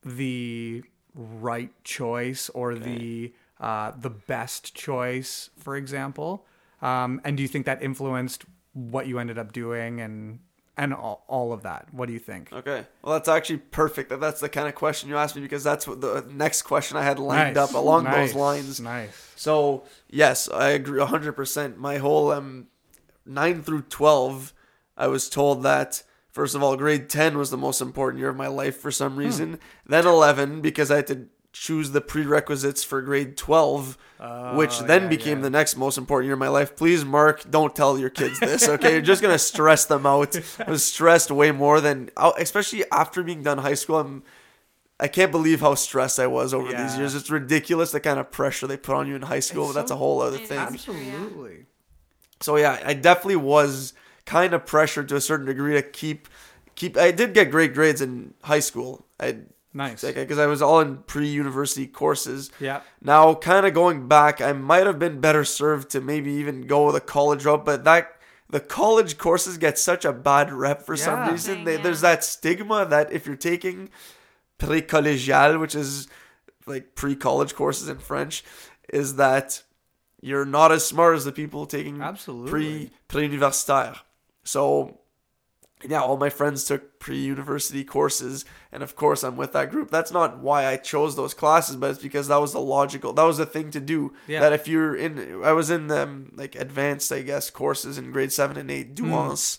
the right choice or the uh, the best choice, for example? Um, and do you think that influenced what you ended up doing and and all, all of that? What do you think? Okay. Well, that's actually perfect. That that's the kind of question you asked me because that's what the next question I had lined Nice. up along Nice. those lines. Nice. So yes, I agree hundred percent. My whole um nine through twelve, I was told that first of all, grade ten was the most important year of my life for some reason. Then eleven because I had to choose the prerequisites for grade twelve, ah, which then yeah, became yeah. the next most important year of my life. Please, Mark, don't tell your kids this. Okay, you're just gonna stress them out. I was stressed way more than, oh, especially after being done high school. I'm I can't believe how stressed I was over these years. It's ridiculous the kind of pressure they put on you in high school, It's but that's so- a whole other thing. Absolutely. So yeah, I definitely was kind of pressured to a certain degree to keep keep I did get great grades in high school. I Nice. because eh? I was all in pre-university courses. Yeah. Now, kind of going back, I might have been better served to maybe even go with a college route, but that the college courses get such a bad rep for some reason. Dang, They, yeah. There's that stigma that if you're taking pré-collégial, which is like pre-college courses in French, is that you're not as smart as the people taking Absolutely. pre pre-universitaire. So yeah, all my friends took pre-university courses, and of course I'm with that group. That's not why I chose those classes, but it's because that was the logical, that was the thing to do. Yeah. That if you're in, I was in them like advanced, I guess, courses in grade seven and eight, Hmm. douance,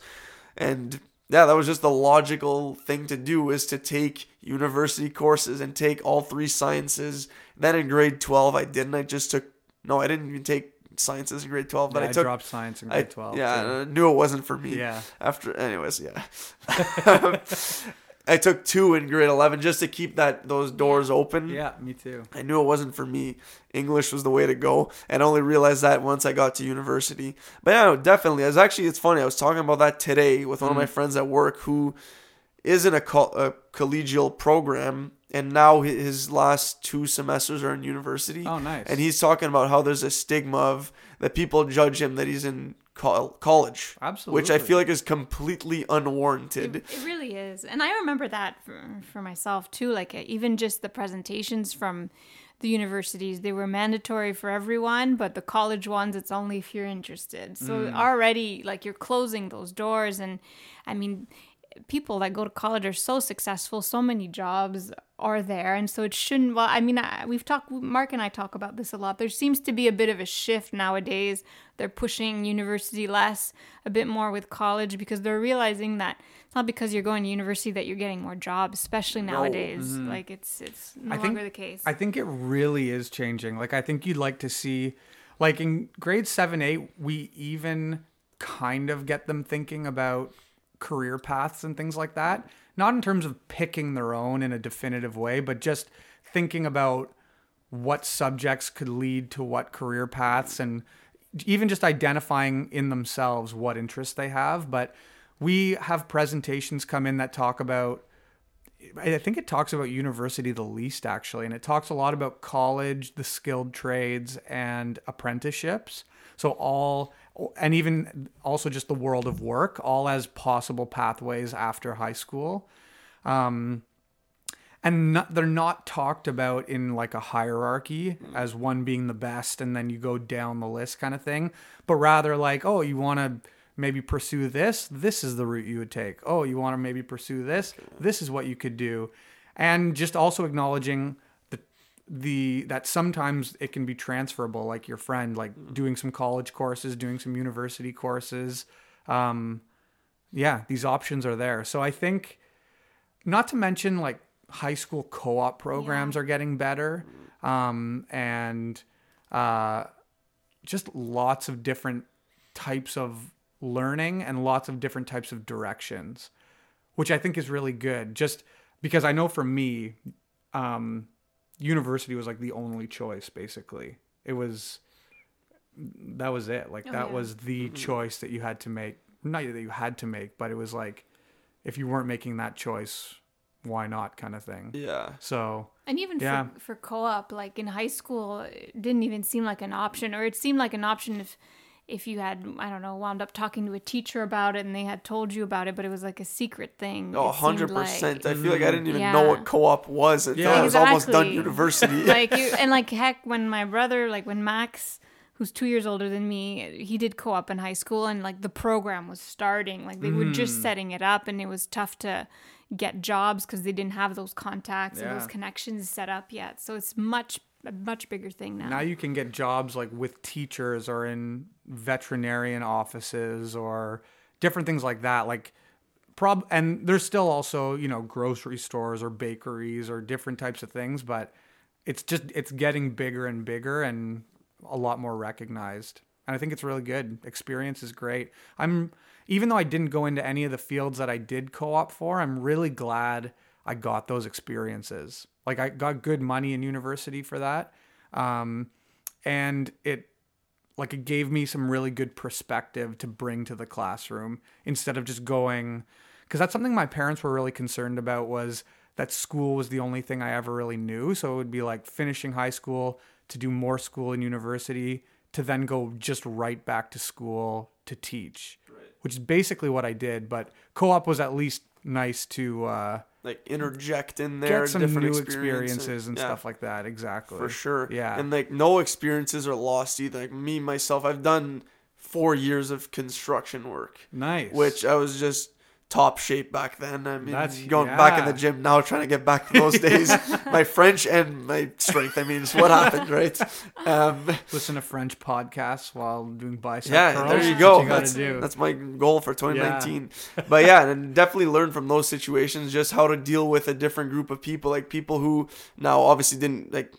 and yeah, that was just the logical thing to do is to take university courses and take all three sciences. Then in grade twelve, I didn't. I just took no, I didn't even take sciences in grade twelve, but Yeah, I I took dropped science in I, grade 12. yeah, too. I knew it wasn't for me. Yeah. After, anyways, yeah. I took two in grade eleven just to keep that those doors open. Yeah, me too. I knew it wasn't for me. English was the way to go, and I only realized that once I got to university. But yeah, no, definitely. I was actually, it's funny. I was talking about that today with one of mm-hmm. my friends at work who is in a, col- a collegial program, and now his last two semesters are in university. Oh, nice. And he's talking about how there's a stigma of that people judge him that he's in col- college, which I feel like is completely unwarranted. It really is. And I remember that for, for myself too. Like, uh, even just the presentations from the universities, they were mandatory for everyone, but the college ones, it's only if you're interested. So already, like, you're closing those doors. And I mean, people that go to college are so successful, so many jobs are there. And so it shouldn't, well, I mean, I, we've talked, Mark and I talk about this a lot. There seems to be a bit of a shift nowadays. They're pushing university less, a bit more with college because they're realizing that it's not because you're going to university that you're getting more jobs, especially nowadays. Mm-hmm. Like it's it's no I longer think the case. I think it really is changing. Like I think you'd like to see like in grade 7 8 we even kind of get them thinking about career paths and things like that. Not in terms of picking their own in a definitive way, but just thinking about what subjects could lead to what career paths and even just identifying in themselves what interests they have. But we have presentations come in that talk about I think it talks about university the least actually, and it talks a lot about college, the skilled trades, and apprenticeships. So all, and even also just the world of work, all as possible pathways after high school. Um, and not, they're not talked about in like a hierarchy as one being the best and then you go down the list kind of thing but rather like oh you want to maybe pursue this? This is the route you would take. Oh you want to maybe pursue this? This is what you could do. And just also acknowledging the the that sometimes it can be transferable like your friend like doing some college courses doing some university courses. Um yeah these options are there. So i think not to mention like high school co-op programs are getting better. Um, and uh, just lots of different types of learning and lots of different types of directions which i think is really good. Just because i know for me um, university was like the only choice basically it was that was it like Oh, that yeah. was the mm-hmm. choice that you had to make not that you had to make but it was like if you weren't making that choice why not kind of thing Yeah. so And even Yeah. for, for co-op, like in high school, it didn't even seem like an option, or it seemed like an option if if you had I don't know wound up talking to a teacher about it and they had told you about it, but it was like a secret thing. Oh, it 100%. like. I feel like I didn't even Yeah. know what co-op was until Yeah. I was almost done university. like you, and like heck when my brother like when max who's two years older than me he did co-op in high school and like the program was starting like they were Mm. just setting it up and it was tough to get jobs because they didn't have those contacts and those connections set up yet so it's much a much bigger thing now, Now you can get jobs like with teachers or in veterinarian offices or different things like that. Like prob and there's still also, you know, grocery stores or bakeries or different types of things, but it's just it's getting bigger and bigger and a lot more recognized. And I think it's really good. Experience is great. I'm even though I didn't go into any of the fields that I did co-op for, I'm really glad I got those experiences. Like I got good money in university for that. Um, and it like it gave me some really good perspective to bring to the classroom instead of just going because that's something my parents were really concerned about was that school was the only thing I ever really knew. So it would be like finishing high school to do more school and university to then go just right back to school to teach, which is basically what I did. But co-op was at least nice to uh, like interject in there get some different new experiences, experiences and Yeah, stuff like that. Exactly. for sure. Yeah. and like no experiences are lost either. Like me myself, I've done four years of construction work, nice. which I was just top shape back then. I mean, That's- going back in the gym now, trying to get back to those days. my French and my strength. I mean, it's what happened, right? Um, listen to French podcasts while doing bicep yeah, curls. there you That's go. you that's, that's my goal for 2019. but yeah, and definitely learn from those situations just how to deal with a different group of people, like people who now obviously didn't like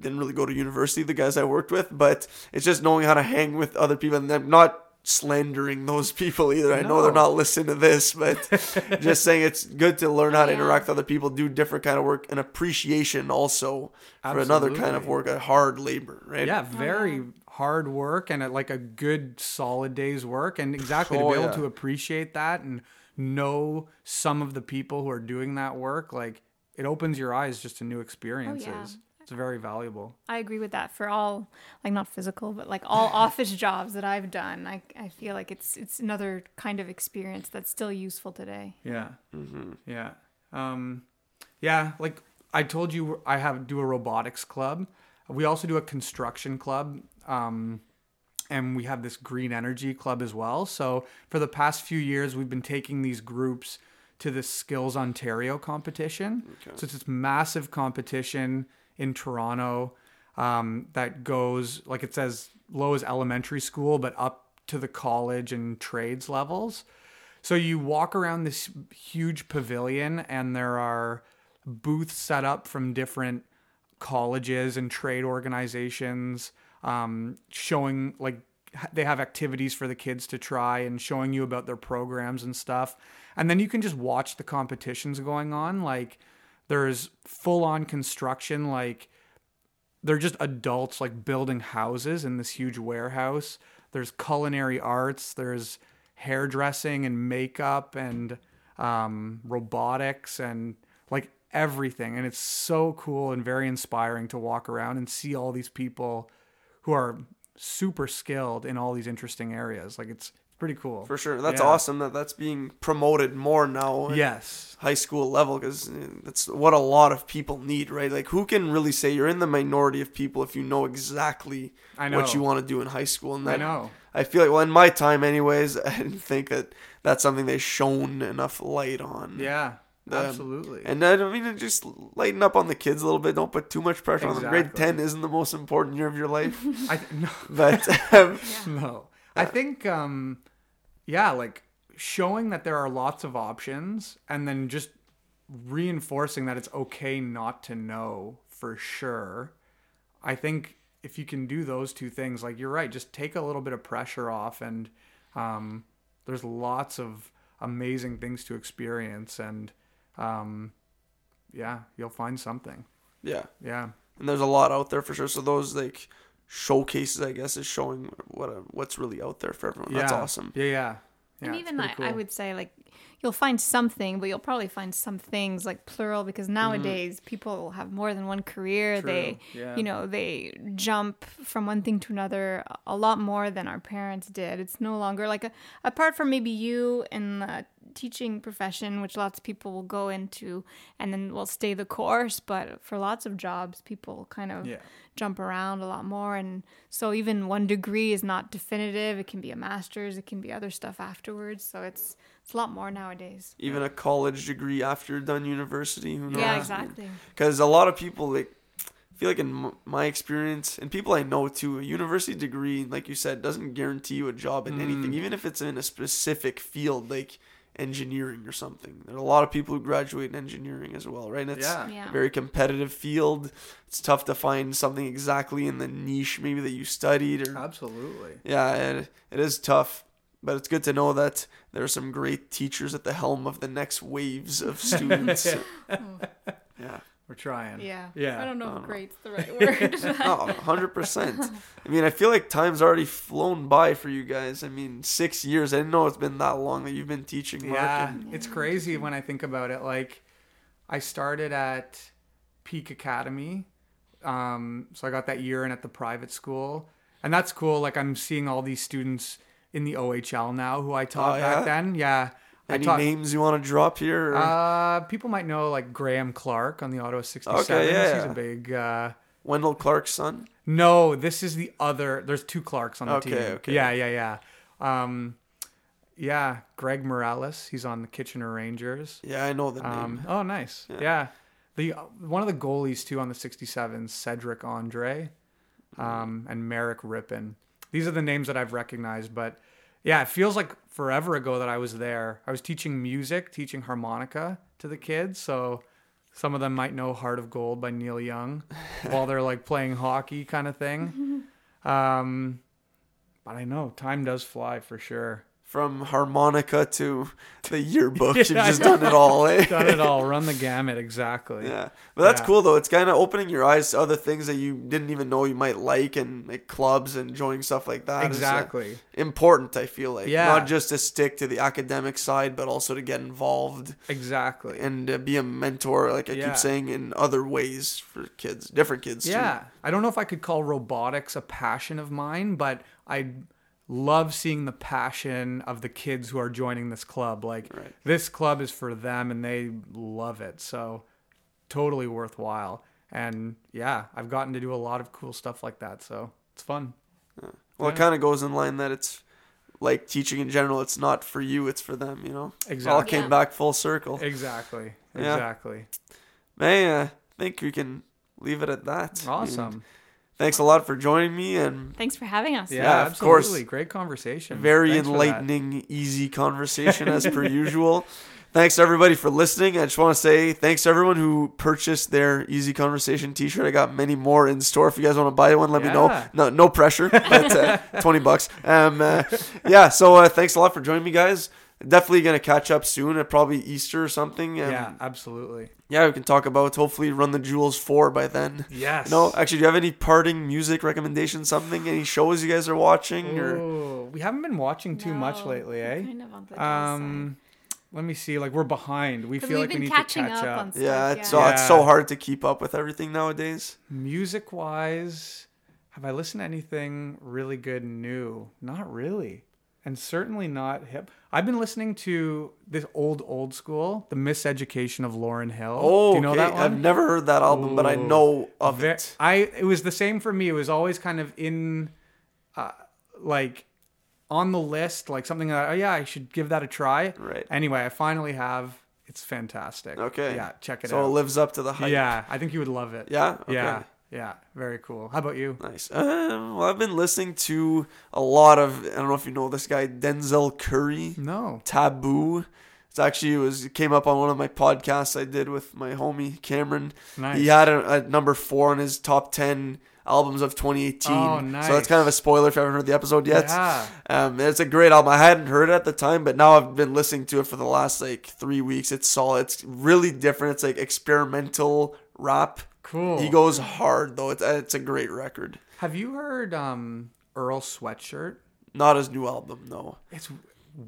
didn't really go to university, the guys I worked with, but it's just knowing how to hang with other people and I'm not slandering those people either. I know they're not listening to this, but just saying it's good to learn how to Yeah. interact with other people, do different kind of work and appreciation also for another kind of work, a hard labor, right? yeah, oh, very hard work and a, like a good solid day's work, and exactly to Oh, be able yeah. to appreciate that and know some of the people who are doing that work, like it opens your eyes just to new oh, experiences. It's very valuable. I agree with that for all like not physical but like all office jobs that I've done I, I feel like it's it's another kind of experience that's still useful today Yeah. Yeah. Um, yeah. Like I told you, I have do a robotics club. We also do a construction club. Um, and we have this green energy club as well. So for the past few years, we've been taking these groups to the Skills Ontario competition. So it's this massive competition in Toronto um, that goes like it says low as elementary school, but up to the college and trades levels. So you walk around this huge pavilion, and there are booths set up from different colleges and trade organizations, um, showing like they have activities for the kids to try and showing you about their programs and stuff. And then you can just watch the competitions going on. Like there's full on construction, like they're just adults like building houses in this huge warehouse. There's culinary arts, there's hairdressing and makeup and um, robotics and like everything. And it's so cool and very inspiring to walk around and see all these people who are super skilled in all these interesting areas. Like it's pretty cool. For sure. That's Yeah. awesome that that's being promoted more now. Yes. High school level because that's what a lot of people need, right? Like, who can really say you're in the minority of people if you know exactly I what you want to do in high school? And I that, know. I feel like, well, in my time, anyways, I didn't think that that's something they shone enough light on. Yeah. Um, absolutely. And I mean just lighten up on the kids a little bit. Don't put too much pressure on them. Grade 10 isn't the most important year of your life. I th- no. but um, no. I think um yeah, like showing that there are lots of options and then just reinforcing that it's okay not to know for sure. I think if you can do those two things, like you're right, just take a little bit of pressure off and um there's lots of amazing things to experience and um yeah, you'll find something. yeah. Yeah. and there's a lot out there for sure. So those like showcases, I guess, is showing what uh, what's really out there for everyone. That's awesome. Yeah, yeah. Yeah, and even I, pretty I would say like you'll find something, but you'll probably find some things like plural because mm-hmm. nowadays people have more than one career. They, yeah. you know, they jump from one thing to another a lot more than our parents did. It's no longer like a, apart from maybe you in the teaching profession, which lots of people will go into and then will stay the course. But for lots of jobs, people kind of Yeah. jump around a lot more and so even one degree is not definitive it can be a master's it can be other stuff afterwards so it's it's a lot more nowadays Even a college degree after you're done university. Who knows? yeah exactly Because a lot of people like I feel like in my experience and people I know too, a university degree, like you said, doesn't guarantee you a job in Mm. anything, even if it's in a specific field like engineering or something. There are a lot of people who graduate in engineering as well, right? And it's Yeah. Yeah. a very competitive field. It's tough to find something exactly in the niche maybe that you studied or Absolutely. yeah, it, it is tough, but it's good to know that there are some great teachers at the helm of the next waves of students. yeah. We're trying. yeah Yeah. i don't know if great's the right word Oh, 100%. I mean, I feel like time's already flown by for you guys. I mean, six years. I didn't know it's been that long that you've been teaching, Mark. Yeah, and- it's crazy when I think about it. Like, I started at Peak Academy, um, so I got that year in at the private school, and that's cool. Like, I'm seeing all these students in the OHL now who I taught Oh, back then. Yeah, I Any taught. names you want to drop here? Uh, people might know like Graeme Clarke on the Ottawa 67. Okay, yeah, He's yeah. a big. Uh, Wendel Clark's son? no, this is the other. There's two Clarks on the Okay, team. okay. Yeah, yeah, yeah. Um, yeah, Greg Meireles. He's on the Kitchener Rangers. Yeah, I know the name. Um, oh, nice. Yeah. The one of the goalies too on the 67, Cedrick Andree, um, and Merrick Rippon. These are the names that I've recognized, but yeah, it feels like forever ago that I was there. I was teaching music, teaching harmonica to the kids, so some of them might know "Heart of Gold" by Neil Young while they're like playing hockey, kind of thing. Um, but I know time does fly for sure. From harmonica to the yearbook, you've Yeah, just done it all, eh? Done it all, run the gamut exactly. Yeah, but that's Yeah. cool though. It's kind of opening your eyes to other things that you didn't even know you might like, and like clubs and joining stuff like that. uh, Exactly. important. I feel like Yeah. not just to stick to the academic side, but also to get involved Exactly. and uh, be a mentor. Like I Yeah. keep saying, in other ways for kids, different kids. Yeah. I don't know if I could call robotics a passion of mine, but I love seeing the passion of the kids who are joining this club. Like Right. this club is for them and they love it. So totally worthwhile. And yeah, I've gotten to do a lot of cool stuff like that. So it's fun. too. Well, it kind of goes in line that it's like teaching in general. It's not for you; it's for them. You know. It all came Yeah. back full circle. Exactly. Yeah. Exactly. Uh, I think we can leave it at that. I mean, Awesome. Thanks a lot for joining me and thanks for having us Yeah, Yeah, of absolutely. course. Great conversation. very Thanks enlightening, easy conversation as per usual. Thanks to everybody for listening. I just want to say thanks to everyone who purchased their Easy Conversation T-shirt. I got many more in store. If you guys want to buy one, let me know. No, no pressure, but uh, twenty bucks. Um, uh, yeah. So uh, thanks a lot for joining me, guys. Definitely gonna catch up soon at probably Easter or something. Um, Yeah, absolutely. yeah. We can talk about hopefully Run the Jewels four by then. Yes. No, actually, do you have any parting music recommendations? Something? Any shows you guys are watching? Or Ooh, we haven't been watching too much lately, eh? kind of on the dull Um, let me see. Like we're behind. We feel like we need to catch up, up. on stuff yeah, yeah, it's so it's so hard to keep up with everything nowadays. Music wise, have I listened to anything really good new? Not really. And certainly not hip. I've been listening to this old old school, The Miseducation of Lauryn Hill. Oh, Do you know okay. that one? I've never heard that album, but I know of Ve- it. I it was the same for me. It was always kind of in, uh, like, on the list, like something that oh yeah, I should give that a try. Right. Anyway, I finally have. It's fantastic. Okay. Yeah, check it so out. it lives up to the hype. Yeah, I think you would love it. Yeah? Okay. Yeah. Yeah. Very cool. How about you? Nice. Uh, well, I've been listening to a lot of. I don't know if you know this guy, Denzel Curry. No. Taboo. It's actually it was it came up on one of my podcasts I did with my homie Cameron. Nice. He had a, a number four on his top ten albums of 2018. Oh, nice. So that's kind of a spoiler if you haven't heard the episode yet. Yeah. Um, it's a great album. I hadn't heard it at the time, but now I've been listening to it for the last like three weeks. It's solid. It's really different. It's like experimental rap. Cool. He goes hard though. It's it's a great record. Have you heard um Earl Sweatshirt? Not his new album, no. It's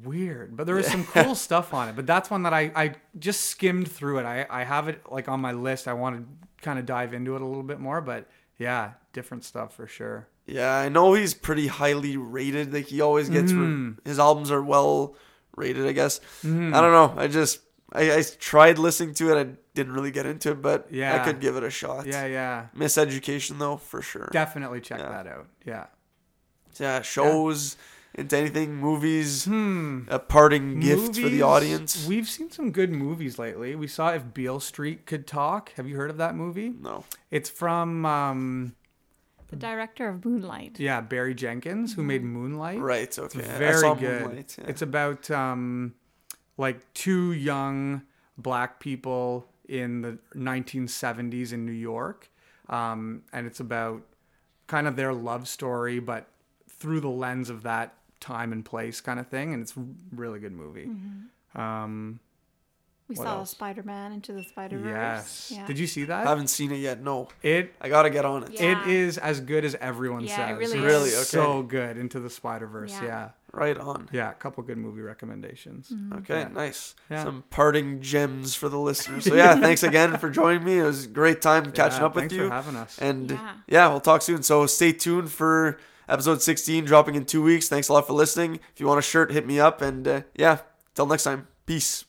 weird, but there is some cool stuff on it. But that's one that I, I just skimmed through it. I, I have it like on my list. I want to kind of dive into it a little bit more, but yeah, different stuff for sure. Yeah, I know he's pretty highly rated. Like he always gets Mm-hmm. re- his albums are well rated. I guess. I don't know. I just I, I tried listening to it. I didn't really get into it, but yeah. I could give it a shot. Yeah, yeah. Miseducation though, for sure. Definitely check Yeah. that out. Yeah. yeah, shows into anything, movies, a parting gift for the Hmm. Audience. We've seen some good movies lately. We saw If Beale Street Could Talk. Have you heard of that movie? No. It's from um, The director of Moonlight. yeah Barry Jenkins, who made Moonlight. Right. Okay. I Very saw good. Moonlight, yeah. It's about um, like two young black people in the 1970s in New York, um, and it's about kind of their love story, but through the lens of that time and place kind of thing. And it's a really good movie. Mm-hmm. Um, We saw? Spider Man Into the Spider Verse. yes. Yeah. Did you see that? I haven't seen it yet. No. It I gotta get on it. Yeah. it is as good as everyone Yeah, says. it really It's Really? is. So good into the Spider Verse. Yeah. Yeah. Right on. yeah, a couple good movie recommendations. Okay, Yeah. nice. Yeah. Some parting gems for the listeners. So yeah, thanks again for joining me. It was a great time catching Yeah, up with thanks you. for having us. And Yeah. yeah, we'll talk soon. So stay tuned for episode 16 dropping in two weeks. Thanks a lot for listening. If you want a shirt, hit me up. And uh, yeah, till next time. Peace.